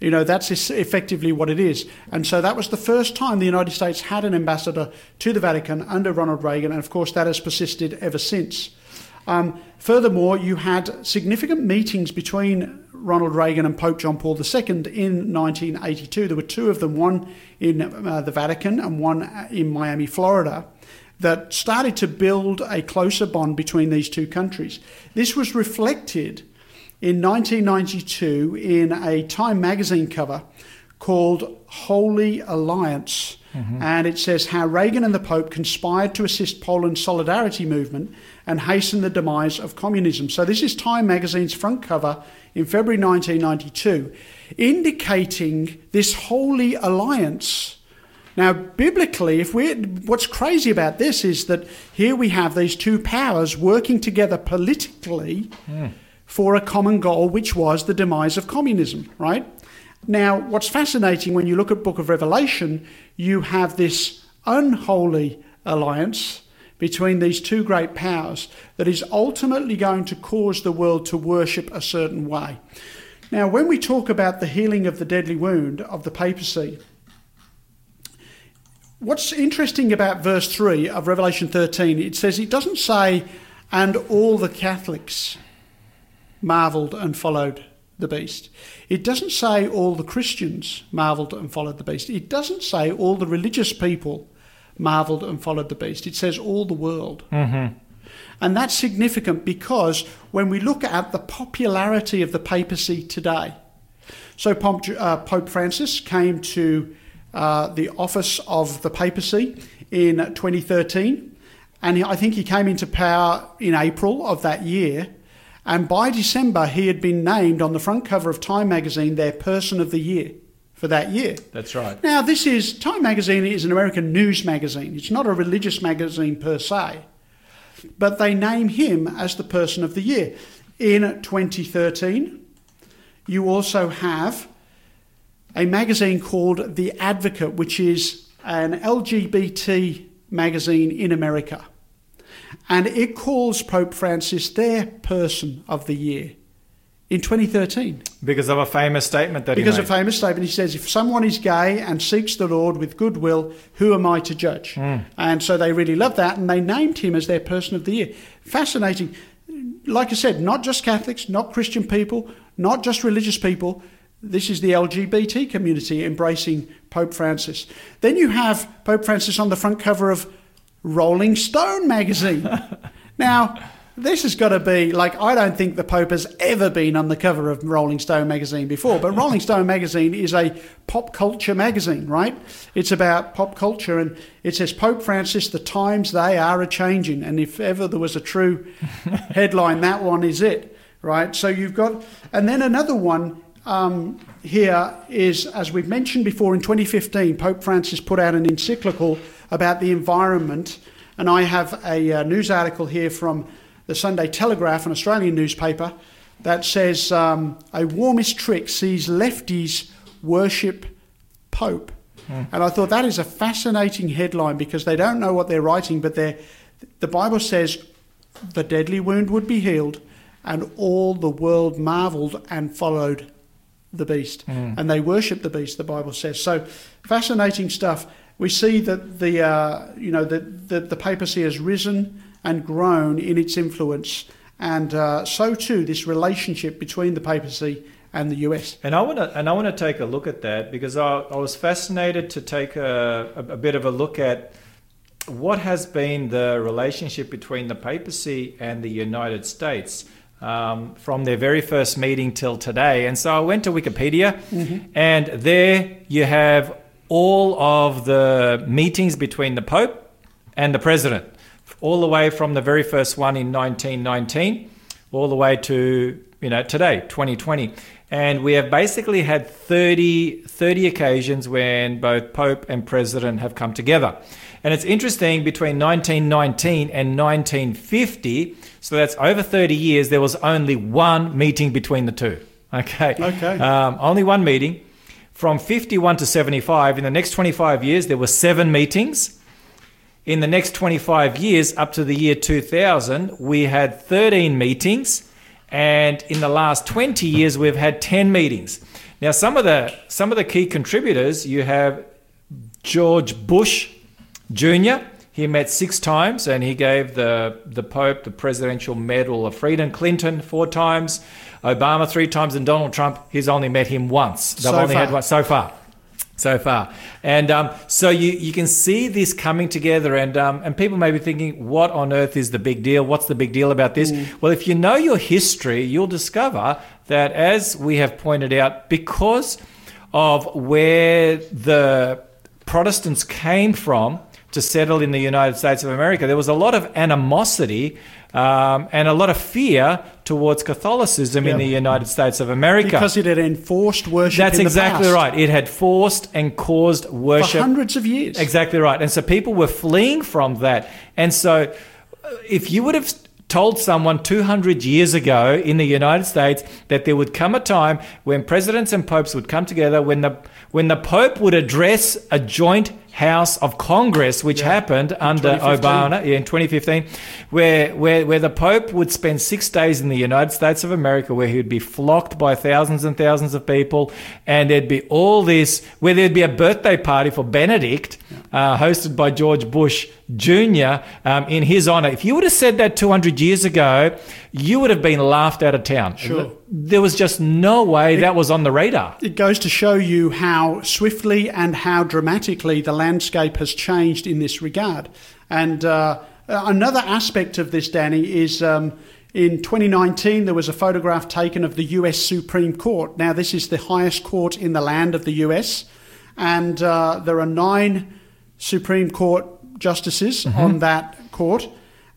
You know, that's effectively what it is. And so that was the first time the United States had an ambassador to the Vatican under Ronald Reagan. And of course, that has persisted ever since. Um, furthermore, you had significant meetings between Ronald Reagan and Pope John Paul II in 1982. There were two of them, one in uh, the Vatican and one in Miami, Florida, that started to build a closer bond between these two countries. This was reflected in 1992 in a Time magazine cover called Holy Alliance. Mm-hmm. And it says how Reagan and the Pope conspired to assist Poland's solidarity movement and hasten the demise of communism. So, this is Time magazine's front cover in February 1992, indicating this holy alliance. Now, biblically, if we what's crazy about this is that here we have these two powers working together politically hmm. For a common goal, which was the demise of communism, right? Now, what's fascinating when you look at Book of Revelation, you have this unholy alliance between these two great powers that is ultimately going to cause the world to worship a certain way. Now, when we talk about the healing of the deadly wound of the papacy, what's interesting about verse 3 of Revelation 13, it says it doesn't say, and all the Catholics marvelled and followed the beast. It doesn't say all the Christians marvelled and followed the beast. It doesn't say all the religious people marvelled and followed the beast. It says all the world. Mm-hmm. And that's significant because when we look at the popularity of the papacy today, so Pope, uh, Pope Francis came to uh, the office of the papacy in 2013, and I think he came into power in April of that year. And by December, he had been named on the front cover of Time magazine their Person of the Year for that year. That's right. Now, this is Time magazine is an American news magazine. It's not a religious magazine per se, but they name him as the Person of the Year. In 2013, you also have a magazine called The Advocate, which is an LGBT magazine in America. And it calls Pope Francis their Person of the Year in 2013. Because of a famous statement that Because he a made. famous statement, he says, if someone is gay and seeks the Lord with goodwill, who am I to judge? Hmm. And so they really loved that, and they named him as their person of the year. Fascinating. Like I said, not just Catholics, not Christian people, not just religious people. This is the LGBT community embracing Pope Francis. Then you have Pope Francis on the front cover of Rolling Stone magazine. now, this has got to be like I don't think the Pope has ever been on the cover of Rolling Stone magazine before, but Rolling Stone magazine is a pop culture magazine, right? It's about pop culture, and it says Pope Francis, the times they are a changing, and if ever there was a true headline, that one is it, right? So you've got, and then another one um, here is, as we've mentioned before, in 2015, Pope Francis put out an encyclical about the environment, and I have a uh, news article here from the Sunday Telegraph, an Australian newspaper, that says um, a warmist trick sees lefties worship Pope. And I thought that is a fascinating headline because they don't know what they're writing, but they're, the Bible says the deadly wound would be healed, and all the world marveled and followed the beast. And they worship the beast, the Bible says. So fascinating stuff. We see that the, uh, you know, the, the, the papacy has risen and grown in its influence, and uh, so too this relationship between the papacy and the US. And I want to and I want to take a look at that because I, I was fascinated to take a, a, a bit of a look at what has been the relationship between the papacy and the United States um, from their very first meeting till today. And so I went to Wikipedia, and there you have all of the meetings between the Pope and the President, all the way from the very first one in 1919 all the way to you know today 2020 and we have basically had 30 30 occasions when both pope and president have come together. And it's interesting between 1919 and 1950 so that's over 30 years there was only one meeting between the two okay? Okay. um, only one meeting from 51 to 75 in the next 25 years there were seven meetings in the next 25 years, up to the year 2000, we had 13 meetings, and in the last 20 years, we've had 10 meetings. Now, some of the some of the key contributors, you have George Bush Jr. He met six times, and he gave the the Pope the Presidential Medal of Freedom. Clinton four times, Obama three times, and Donald Trump. He's only met him once. They've So only had far. one so far so far. And um, so you, you can see this coming together, and um, and people may be thinking, what on earth is the big deal? What's the big deal about this? Well, if you know your history, you'll discover that, as we have pointed out, because of where the Protestants came from to settle in the United States of America, there was a lot of animosity. Um, and a lot of fear towards Catholicism in the United States of America. Because it had enforced worship That's in the exactly past right. It had forced and caused worship For hundreds of years. Exactly right. And so people were fleeing from that. And so uh, if you would have told someone 200 years ago in the United States that there would come a time when presidents and popes would come together when the when the pope would address a joint House of Congress, which happened under 2015. Obama yeah, in 2015, where, where where the Pope would spend six days in the United States of America, where he would be flocked by thousands and thousands of people, and there'd be all this, where there'd be a birthday party for Benedict, uh, hosted by George Bush Jr. Um, in his honor. If you would have said that 200 years ago, you would have been laughed out of town. Sure. There was just no way that was on the radar. It goes to show you how swiftly and how dramatically the landscape has changed in this regard. And uh, another aspect of this, Danny, is um, in 2019 there was a photograph taken of the US Supreme Court. Now, this is the highest court in the land of the US, and uh, there are nine Supreme Court justices on that court,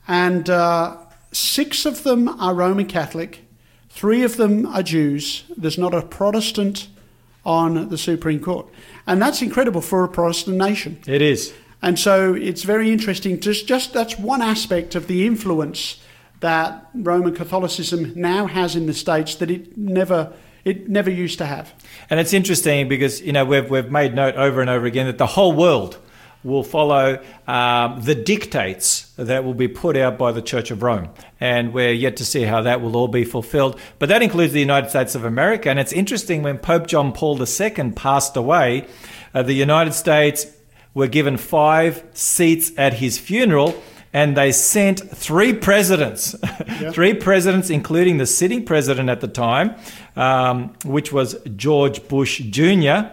and uh, six of them are Roman Catholic. Three of them are Jews. There's not a Protestant on the Supreme Court. And that's incredible for a Protestant nation. It is. And so it's very interesting. Just, just that's one aspect of the influence that Roman Catholicism now has in the States that it never, it never used to have. And it's interesting because you know we've we've made note over and over again that the whole world will follow um, the dictates that will be put out by the Church of Rome, and we're yet to see how that will all be fulfilled. But that includes the United States of America, and it's interesting when Pope John Paul II passed away, uh, the United States were given five seats at his funeral. And they sent three presidents, three presidents, including the sitting president at the time, um, which was George Bush Jr.,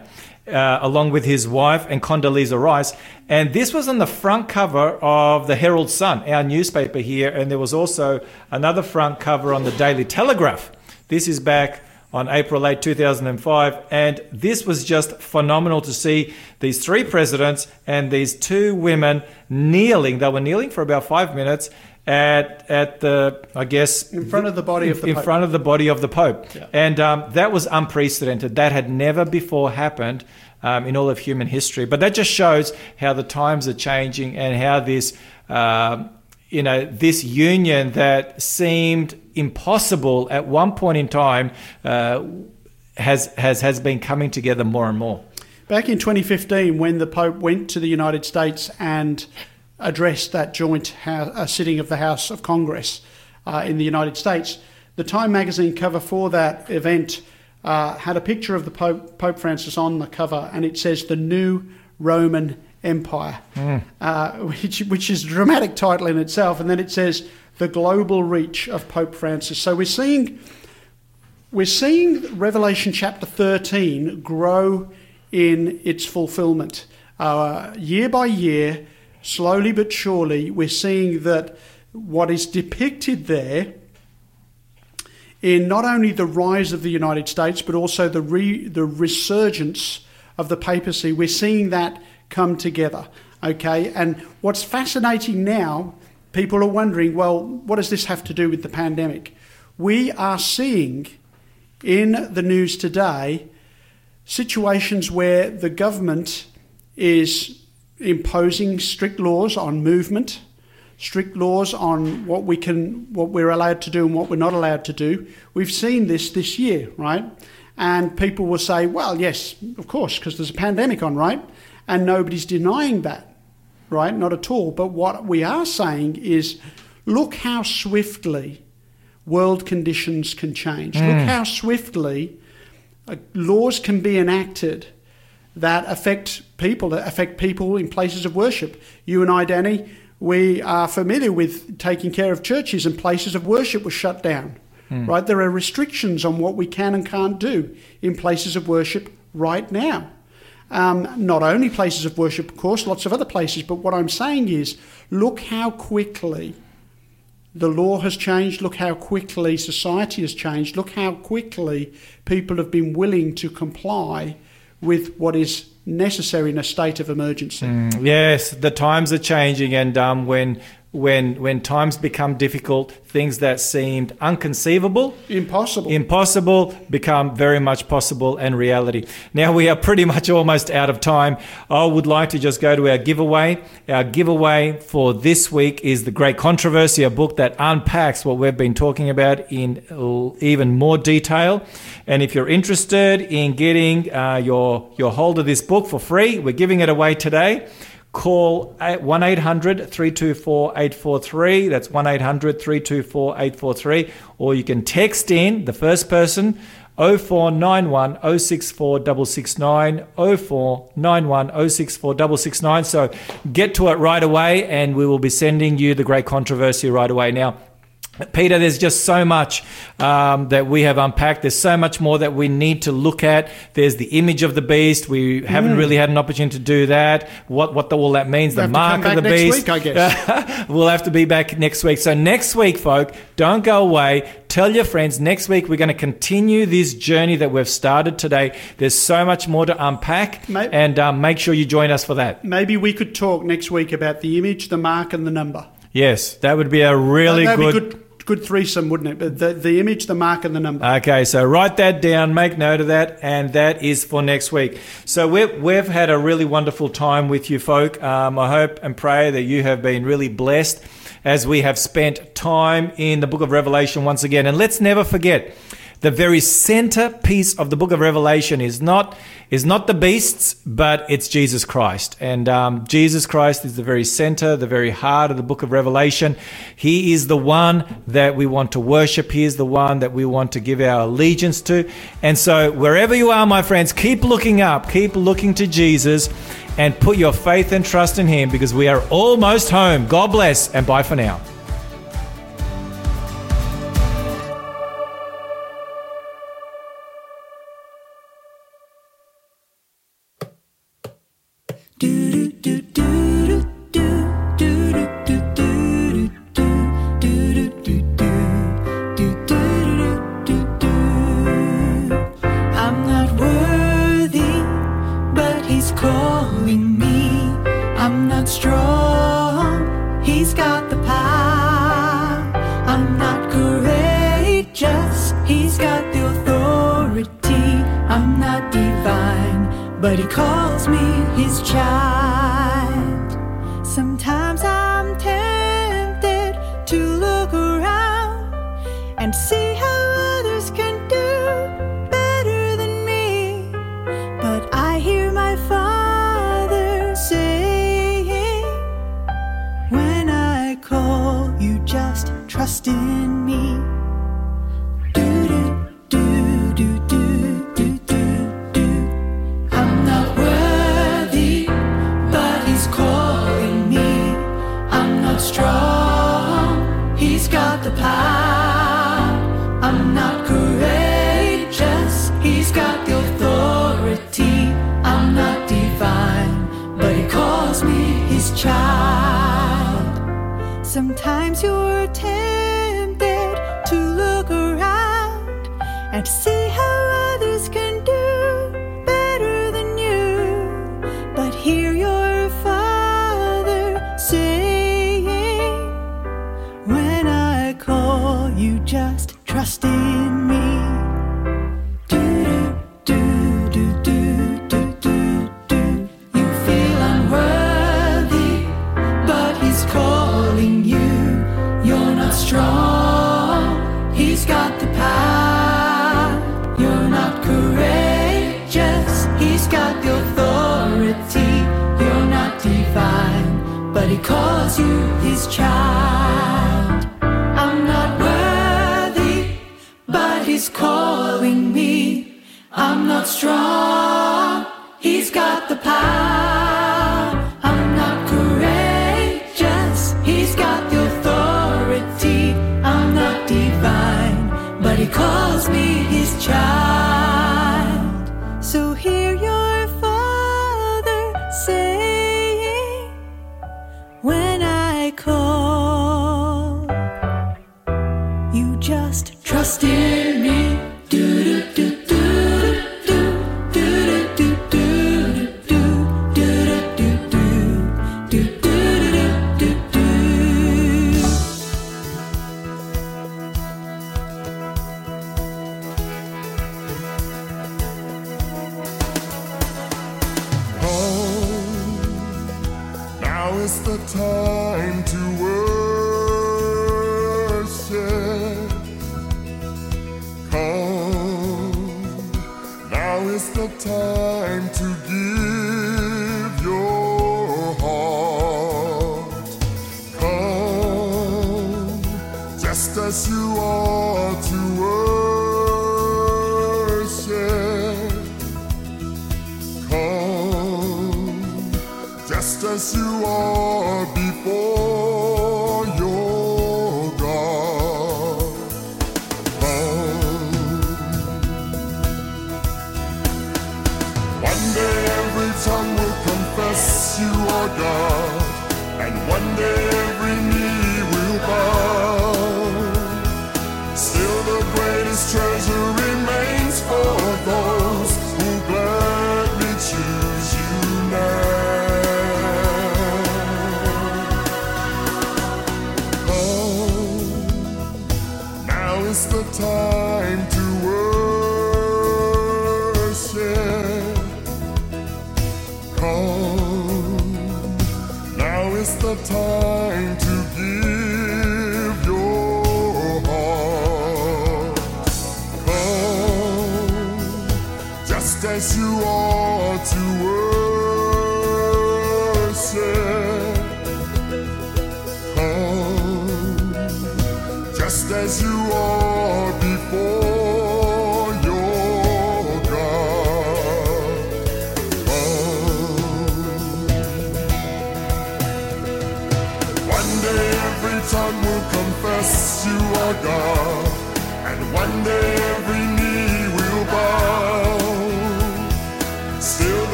uh, along with his wife and Condoleezza Rice. And this was on the front cover of the Herald Sun, our newspaper here. And there was also another front cover on the Daily Telegraph. This is back on April 8, 2005. And this was just phenomenal to see these three presidents and these two women kneeling. They were kneeling for about five minutes at, at the, I guess, In front of the body in, of the in Pope. front of the body of the Pope. Yeah. And um, that was unprecedented. That had never before happened um, in all of human history. But that just shows how the times are changing and how this, um, you know, this union that seemed impossible at one point in time uh, has, has, has been coming together more and more. Back in 2015, when the Pope went to the United States and addressed that joint house, uh, sitting of the House of Congress uh, in the United States, the Time magazine cover for that event uh, had a picture of the Pope, Pope Francis on the cover, and it says the new Roman Empire, uh, which, which is a dramatic title in itself. And then it says the global reach of Pope Francis. So we're seeing we're seeing Revelation chapter 13 grow in its fulfillment. Uh, year by year, slowly but surely, we're seeing that what is depicted there in not only the rise of the United States, but also the, re, the resurgence of the papacy, we're seeing that come together. Okay, and what's fascinating now, people are wondering, well, what does this have to do with the pandemic? We are seeing in the news today situations where the government is imposing strict laws on movement, strict laws on what we can, what we're allowed to do and what we're not allowed to do. We've seen this this year, right? And people will say, well, yes, of course, because there's a pandemic on, right? And nobody's denying that, right? Not at all. But what we are saying is, look how swiftly world conditions can change. Look how swiftly uh, laws can be enacted that affect people, that affect people in places of worship. You and I, Danny, we are familiar with taking care of churches and places of worship were shut down. Right? There are restrictions on what we can and can't do in places of worship right now. Um, not only places of worship, of course, lots of other places, but what I'm saying is look how quickly the law has changed. Look how quickly society has changed. Look how quickly people have been willing to comply with what is necessary in a state of emergency. Yes, the times are changing, and um, when when when times become difficult, things that seemed unconceivable, Impossible. impossible become very much possible and reality. Now we are pretty much almost out of time. I would like to just go to our giveaway. Our giveaway for this week is The Great Controversy, a book that unpacks what we've been talking about in even more detail. And if you're interested in getting uh, your your hold of this book for free, we're giving it away today. Call 1 800 324 843. That's 1 800 324 843. Or you can text in the first person 0491 064 669 0491 064 669. So get to it right away and we will be sending you the great controversy right away. Now, Peter, there's just so much um, that we have unpacked. There's so much more that we need to look at. There's the image of the beast. We haven't really had an opportunity to do that. What what the, all that means, the We'll to mark of the beast. week, I guess. we'll have to be back next week. So next week, folk, don't go away. Tell your friends. Next week, we're going to continue this journey that we've started today. There's so much more to unpack, Mate- and um, make sure you join us for that. Maybe we could talk next week about the image, the mark, and the number. Yes, that would be a really good good, good threesome, wouldn't it? But the, the image, the mark, and the number. Okay, so write that down, make note of that, and that is for next week. So we've, we've had a really wonderful time with you folk. Um, I hope and pray that you have been really blessed as we have spent time in the book of Revelation once again. And let's never forget, the very centerpiece of the book of Revelation is not is not the beasts, but it's Jesus Christ. And um, Jesus Christ is the very center, the very heart of the book of Revelation. He is the one that we want to worship. He is the one that we want to give our allegiance to. And so, wherever you are, my friends, keep looking up, keep looking to Jesus, and put your faith and trust in Him because we are almost home. God bless, and bye for now.